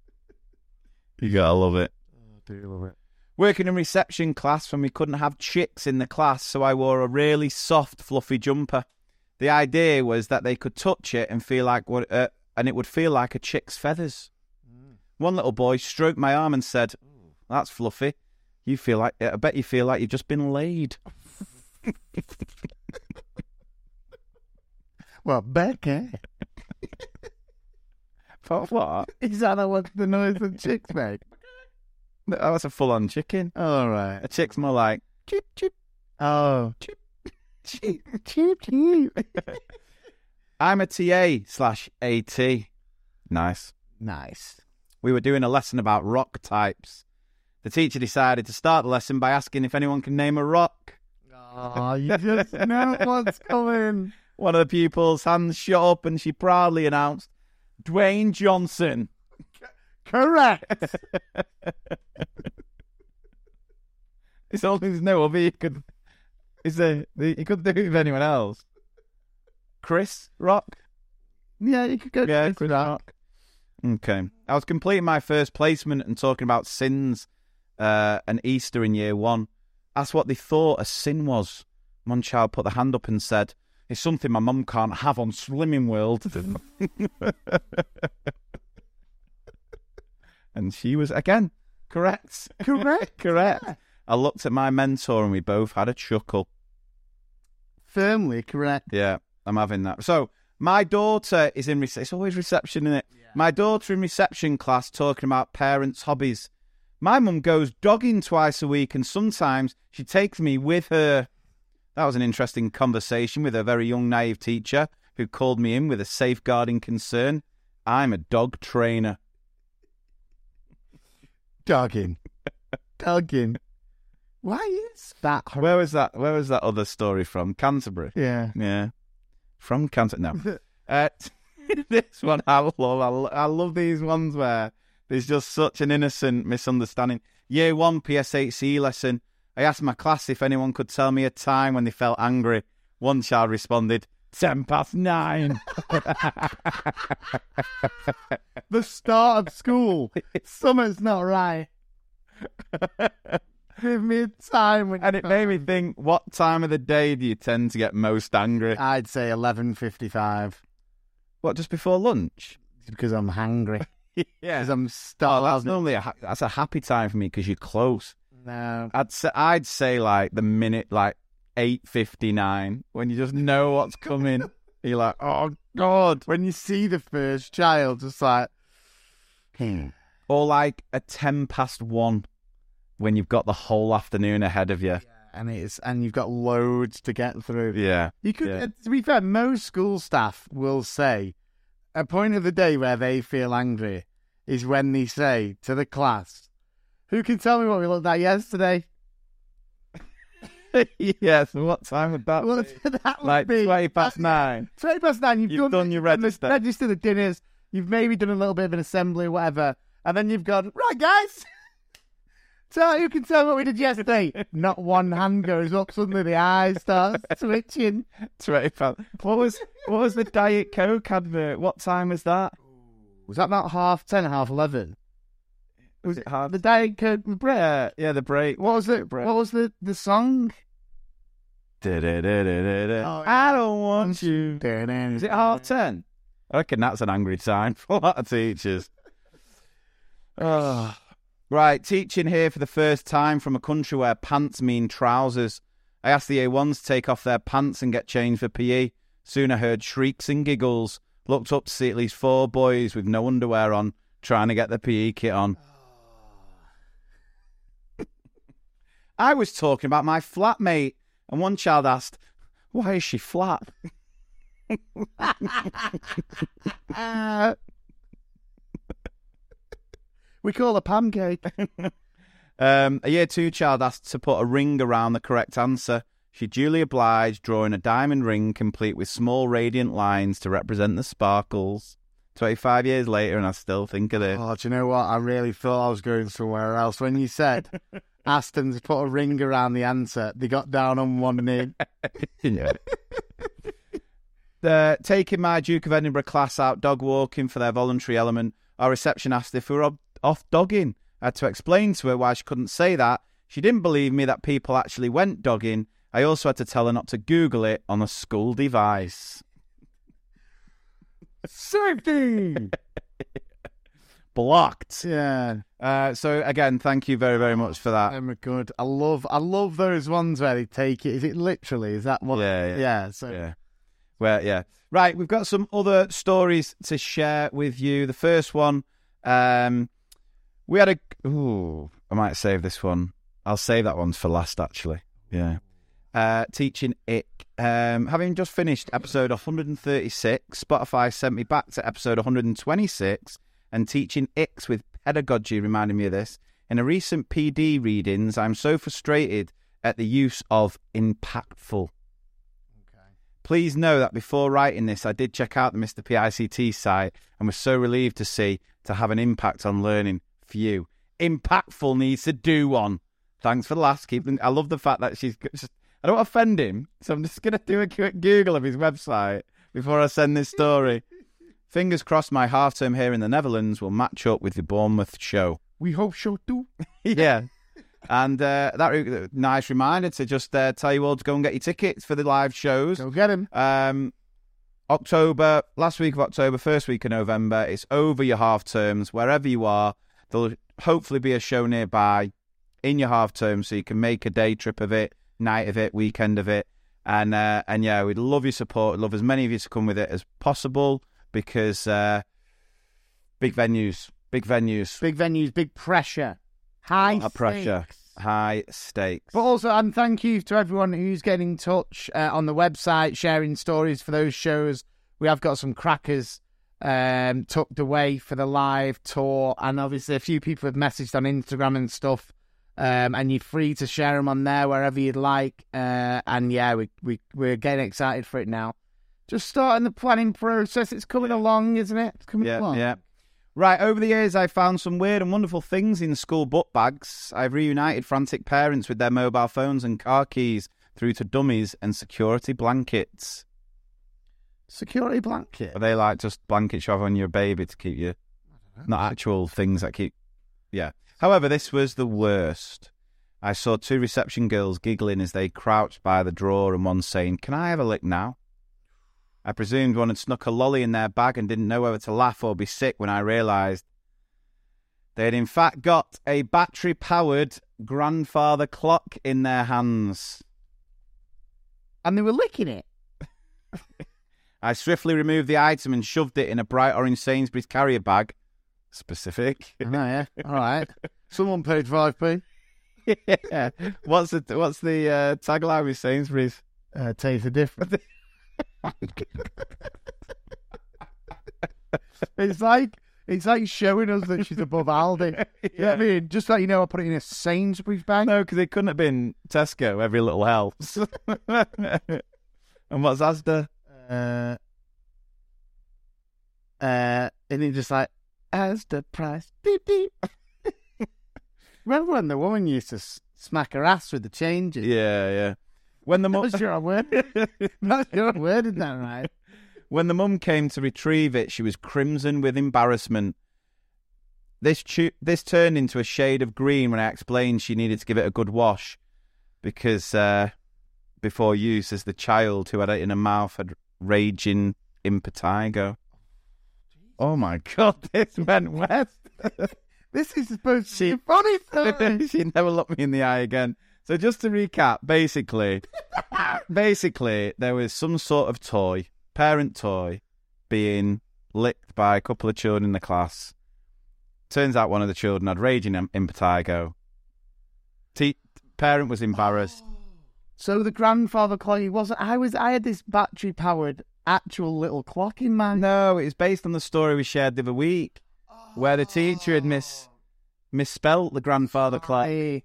you gotta love it. I do love it. Working in reception class when we couldn't have chicks in the class, so I wore a really soft, fluffy jumper. The idea was that they could touch it and feel like what, uh, and it would feel like a chick's feathers. One little boy stroked my arm and said, "That's fluffy. You feel like I bet you feel like you've just been laid." Well, Becca. What? what? Is that what the noise that chicks make? Oh, that's a full-on chicken. All right. A chick's more like chip chip Oh. chip. Cheap, cheap, cheap. I'm a TA slash AT. Nice. Nice. We were doing a lesson about rock types. The teacher decided to start the lesson by asking if anyone can name a rock. Oh, you just know what's coming. One of the pupils' hands shot up and she proudly announced, Dwayne Johnson. Correct. It's only there's no other you could. Is there? You couldn't do it with anyone else. Chris Rock. yeah, you could go. Yeah, Chris Rock. Okay. I was completing my first placement and talking about sins uh, and Easter in year one. Asked what they thought a sin was. One child put the hand up and said, It's something my mum can't have on Slimming World. and she was, again, correct. Correct. correct. I looked at my mentor and we both had a chuckle. Firmly correct. Yeah, I'm having that. So my daughter is in. It's always reception, is it? My daughter in reception class talking about parents' hobbies. My mum goes dogging twice a week, and sometimes she takes me with her. That was an interesting conversation with a very young, naive teacher who called me in with a safeguarding concern. I'm a dog trainer. Dogging. Dogging. Why is that? hor- Where was that? Where was that other story from? Canterbury. Yeah. Yeah, from Canterbury. No, uh, this one I love. I, lo- I love these ones where there's just such an innocent misunderstanding. Year one PSHE E lesson. I asked my class if anyone could tell me a time when they felt angry. One child responded, ten past nine. The start of school. Something's not right. Give me a time when and it made me think, what time of the day do you tend to get most angry? I'd say eleven fifty-five What, just before lunch? because I'm hungry. Yeah. Because I'm Oh, that's normally a, ha- that's a happy time for me because you're close. no. I'd say I'd say like the minute like eight fifty nine when you just know what's coming. You're like, oh god, When you see the first child, just like, hmm. or like a ten past one when you've got the whole afternoon ahead of you. and it's and you've got loads to get through. Yeah, You could, Yeah. uh, to be fair, most school staff will say a point of the day where they feel angry is when they say to the class, "Who can tell me what we looked at yesterday?" yeah. So what time would that Well, be? that would Like be twenty past nine. Twenty past nine. You've, You've done your the- register. register the dinners. You've maybe done a little bit of an assembly or whatever, and then you've gone right, guys. Tell you can tell what we did yesterday. Not one hand goes up. Suddenly the eyes start twitching. Twenty past. What was what was the Diet Coke advert? What time was that? Was that not half ten, half eleven? Was it hard? The day Coke break. Yeah, yeah, the break. What was it? What was the the song? Oh, I don't want you. Is it half ten? I reckon that's an angry time for a lot of teachers. Oh. Right, teaching here for the first time from a country where pants mean trousers. I asked the A1s to take off their pants and get changed for PE. Soon I heard shrieks and giggles. Looked up to see at least four boys with no underwear on, trying to get their PE kit on. I was talking about my flatmate, and one child asked, Why is she flat? We call a pancake. Um, a year two child asked to put a ring around the correct answer. She duly obliged, drawing a diamond ring complete with small radiant lines to represent the sparkles. 25 years later, and I still think of this. Oh, do you know what? I really thought I was going somewhere else. When you said asked them to put a ring around the answer, they got down on one knee. yeah. Uh, taking my Duke of Edinburgh class out dog walking for their voluntary element, our reception asked if we were ob- off dogging. I had to explain to her why she couldn't say that. She didn't believe me that people actually went dogging. I also had to tell her not to Google it on a school device. Safety! Blocked. yeah, Uh, so again, thank you very, very much for that. Oh my god, I love, I love those ones where they take it. Is it literally? Is that what? Yeah, yeah. yeah. So Yeah. Well, yeah. Right, we've got some other stories to share with you. The first one, um, we had a. Ooh, I might save this one. I'll save that one for last, actually. Yeah. Uh, teaching ick. Um, having just finished episode 136, Spotify sent me back to episode 126, and teaching icks with pedagogy reminded me of this. In a recent PD readings, I'm so frustrated at the use of impactful. Please know that before writing this, I did check out the Mr. PICT site and was so relieved to see to have an impact on learning. Few Impactful needs to do one. Thanks for the last. Keep. I love the fact that she's. I don't offend him, so I'm just going to do a quick Google of his website before I send this story. Fingers crossed my half term here in the Netherlands will match up with the Bournemouth show. We hope so too. yeah. And uh, that re- nice reminder to just uh, tell you all to go and get your tickets for the live shows. Go get him. Um, October, last week of October, first week of November. It's over your half terms, wherever you are. There'll hopefully be a show nearby in your half term, so you can make a day trip of it, night of it, weekend of it, and uh, and yeah, we'd love your support. We'd love as many of you to come with it as possible because uh, big venues, big venues, Big venues, big pressure. High pressure. high stakes. But also, and thank you to everyone who's getting in touch uh, on the website, sharing stories for those shows. We have got some crackers um, tucked away for the live tour, and obviously a few people have messaged on Instagram and stuff. Um, and you're free to share them on there wherever you'd like. Uh, and yeah, we we we're getting excited for it now. Just starting the planning process. It's coming along, isn't it? It's coming Yeah, along. yeah. Right, over the years, I found some weird and wonderful things in school book bags. I've reunited frantic parents with their mobile phones and car keys through to dummies and security blankets. Security blanket. Are they like just blankets you have on your baby to keep you, not actual things that keep. Yeah. However, this was the worst. I saw two reception girls giggling as they crouched by the drawer and one saying, Can I have a lick now? I presumed one had snuck a lolly in their bag and didn't know whether to laugh or be sick when I realised they had in fact got a battery powered grandfather clock in their hands. And they were licking it. I swiftly removed the item and shoved it in a bright orange Sainsbury's carrier bag. Specific. I know, yeah. All right. Someone paid 5p. yeah. What's the what's the uh, tagline with Sainsbury's? Uh, taste the difference. it's like it's like showing us that she's above Aldi. You know I mean? Just like you know, I put it in a Sainsbury's bag. No, because it couldn't have been Tesco. Every little helps. and what's Asda? Uh, uh, and it just like as the price. Beep beep. Remember when the woman used to s- smack her ass with the changes? Yeah, yeah. When the mum I worded. not sure I worded that right. when the mum came to retrieve it, she was crimson with embarrassment. This tu- this turned into a shade of green when I explained she needed to give it a good wash because uh, before use, as the child who had it in her mouth had raging impetigo. Oh my god, this went west. This is supposed to be funny. story. she never looked me in the eye again. So just to recap, basically, basically there was some sort of toy, parent toy, being licked by a couple of children in the class. Turns out one of the children had raging im- impetigo. Te- parent was embarrassed. Oh. So the grandfather clock wasn't. I was. I had this battery powered actual little clock in my. No, it's based on the story we shared the other week, where the teacher had mis misspelt the grandfather clock. I,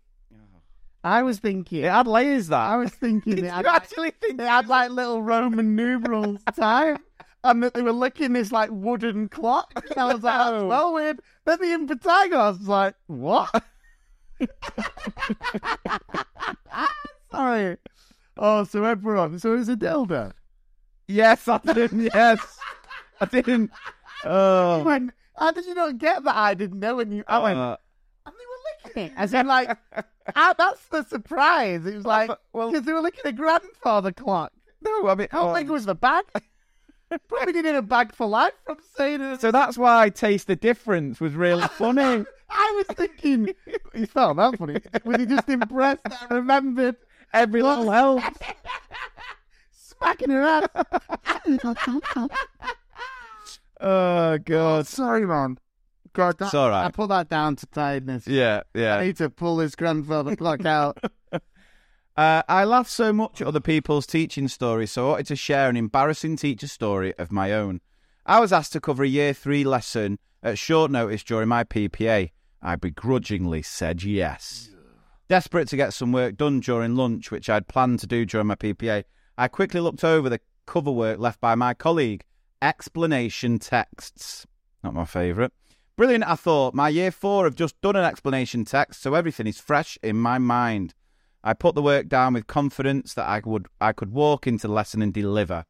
I was thinking. It had layers. That I was thinking. Did you like- actually think They had like little Roman numerals time. And that they were licking this like wooden clock. And I was like, that's well weird. Then the impetigo, I was like, what? Sorry. Oh, so everyone, so it was a dildo. Yes, I didn't. Yes, I didn't. Oh, When, how did you not get that? I didn't know when you. I went, uh, and they were licking it. As in, like, ah, that's the surprise. It was like, well- because they were licking a grandfather clock. no, I mean, How oh, big was the bag? Probably did in a bag for life from saying it. so that's why I taste the difference was really funny. I was thinking, he found that funny. Was he just impressed that I remembered Every little helps. Smacking her up. Oh god. Sorry, man. God, that, It's all right. I put that down to tiredness. Yeah, yeah. I need to pull this grandfather clock out. Uh, I laugh so much at other people's teaching stories, so I wanted to share an embarrassing teacher story of my own. I was asked to cover a year three lesson at short notice during my PPA. I begrudgingly said yes. Desperate to get some work done during lunch, which I'd planned to do during my PPA, I quickly looked over the cover work left by my colleague. Explanation texts. Not my favourite. Brilliant, I thought. My year four have just done an explanation text, so everything is fresh in my mind. I put the work down with confidence that I would I could walk into the lesson and deliver.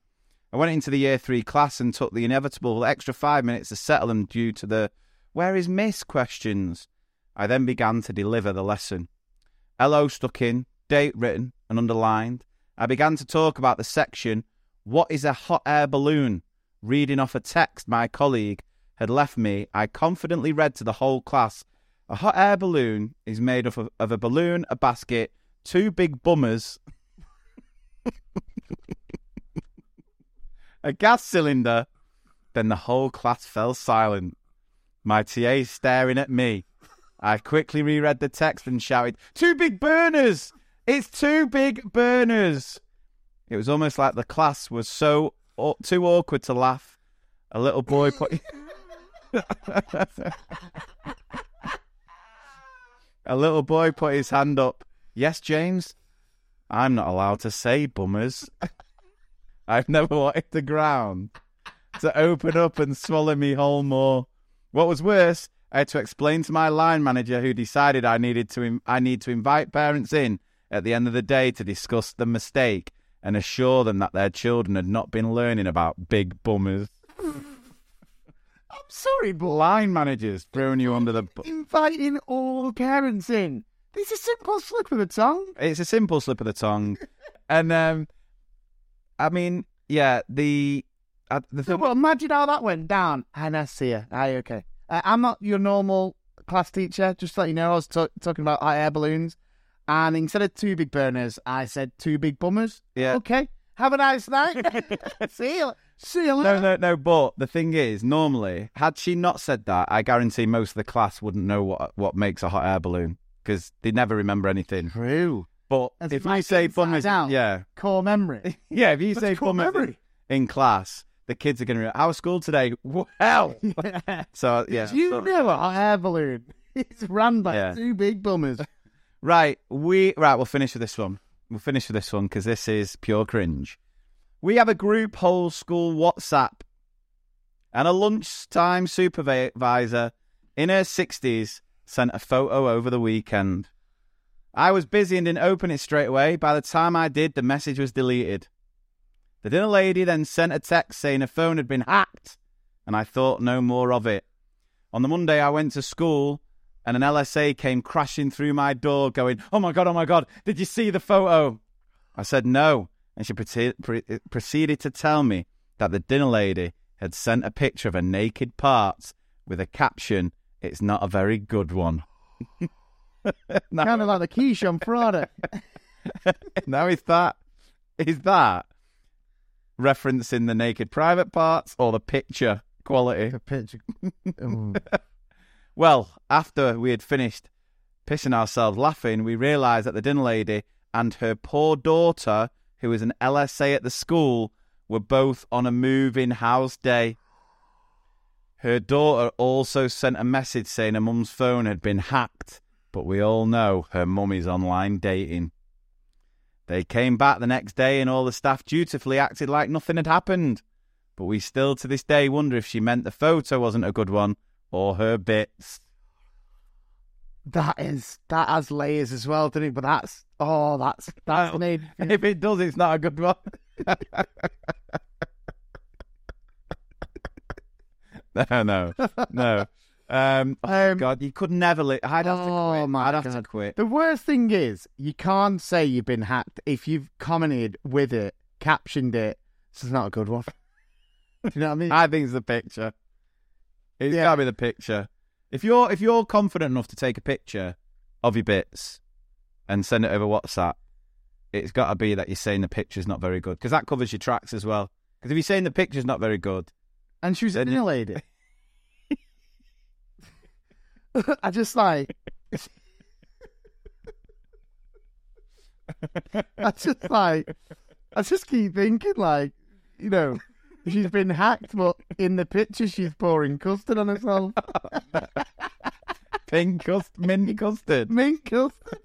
I went into the year three class and took the inevitable extra five minutes to settle them due to the where is Miss questions. I then began to deliver the lesson. LO stuck in, date written and underlined. I began to talk about the section What is a hot air balloon? Reading off a text my colleague had left me, I confidently read to the whole class A hot air balloon is made up of, of a balloon, a basket, two big bummers, a gas cylinder. Then the whole class fell silent. My TA staring at me. I quickly reread the text and shouted, Two big burners! It's two big burners! It was almost like the class was so too awkward to laugh. A little boy put. A little boy put his hand up. Yes, James? I'm not allowed to say bummers. I've never wanted the ground to open up and swallow me whole more. What was worse, I had to explain to my line manager who decided I needed to Im- I need to invite parents in at the end of the day to discuss the mistake and assure them that their children had not been learning about big bummers. I'm sorry, but Line managers throwing you under the bu- inviting all parents in. This is a simple slip of the tongue. it's a simple slip of the tongue, and um, I mean, yeah, the uh, the So, thing, well, imagine how that went down. And I see you. Aye, okay. Uh, I'm not your normal class teacher. Just to let you know, I was ta- talking about hot air balloons. And instead of two big burners, I said two big bummers. Yeah. Okay. Have a nice night. see you. See you no, later. no, no. But the thing is, normally, had she not said that, I guarantee most of the class wouldn't know what what makes a hot air balloon because they never remember anything. True. But That's if you say bummers, out. yeah, Core memory. yeah, if you That's say core bummers memory. in class, the kids are going to be, "How was school today?" Well, so yeah, you so- know a hot air balloon. It's run by Yeah. two big bummers. Right, we right. We'll finish with this one. We'll finish with this one because this is pure cringe. We have a group whole school WhatsApp, and a lunchtime supervisor in her sixties sent a photo over the weekend. I was busy and didn't open it straight away. By the time I did, the message was deleted. The dinner lady then sent a text saying her phone had been hacked, and I thought no more of it. On the Monday, I went to school and an LSA came crashing through my door going, Oh my God, oh my God, did you see the photo? I said no. And she proce- pre- proceeded to tell me that the dinner lady had sent a picture of her naked parts with a caption, It's not a very good one. kind of like the quiche on Friday. now is that is that referencing the naked private parts or the picture quality? The picture. Well, after we had finished pissing ourselves laughing, we realised that the dinner lady and her poor daughter, who was an LSA at the school, were both on a moving house day. Her daughter also sent a message saying her mum's phone had been hacked, but we all know her mum is online dating. They came back the next day and all the staff dutifully acted like nothing had happened. But we still to this day wonder if she meant the photo wasn't a good one or her bits. That is that has layers as well, doesn't it? But that's oh, that's that's made. If it does, it's not a good one. no, no, no. Um, oh, Um, God, you could never. Li- I'd have to Oh, quit. my I'd have to quit. The worst thing is you can't say you've been hacked if you've commented with it, captioned it. This is not a good one. Do you know what I mean? I think it's the picture. It's Yeah. gotta be the picture. If you're if you're confident enough to take a picture of your bits and send it over WhatsApp, it's got to be that you're saying the picture's not very good because that covers your tracks as well. Because if you're saying the picture's not very good, and she was a Then lady. I just like I just like, I just keep thinking like, you know, she's been hacked, but in the picture she's pouring custard on herself. Pink cust- mint custard. Mint custard.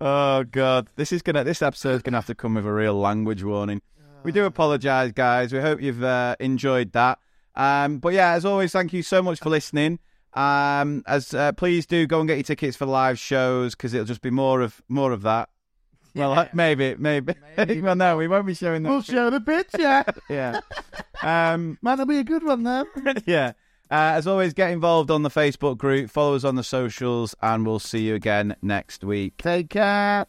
Oh god, this is gonna. This episode's gonna have to come with a real language warning. We do apologise, guys. We hope you've uh, enjoyed that. Um, but yeah, as always, thank you so much for listening. Um, as uh, please do go and get your tickets for live shows because it'll just be more of more of that. Well, uh, maybe, maybe. well, no, we won't be showing that. We'll show the picture. yeah. Um, Man, that'll be a good one then. yeah. Uh, as always, get involved on the Facebook group, follow us on the socials, and we'll see you again next week. Take care.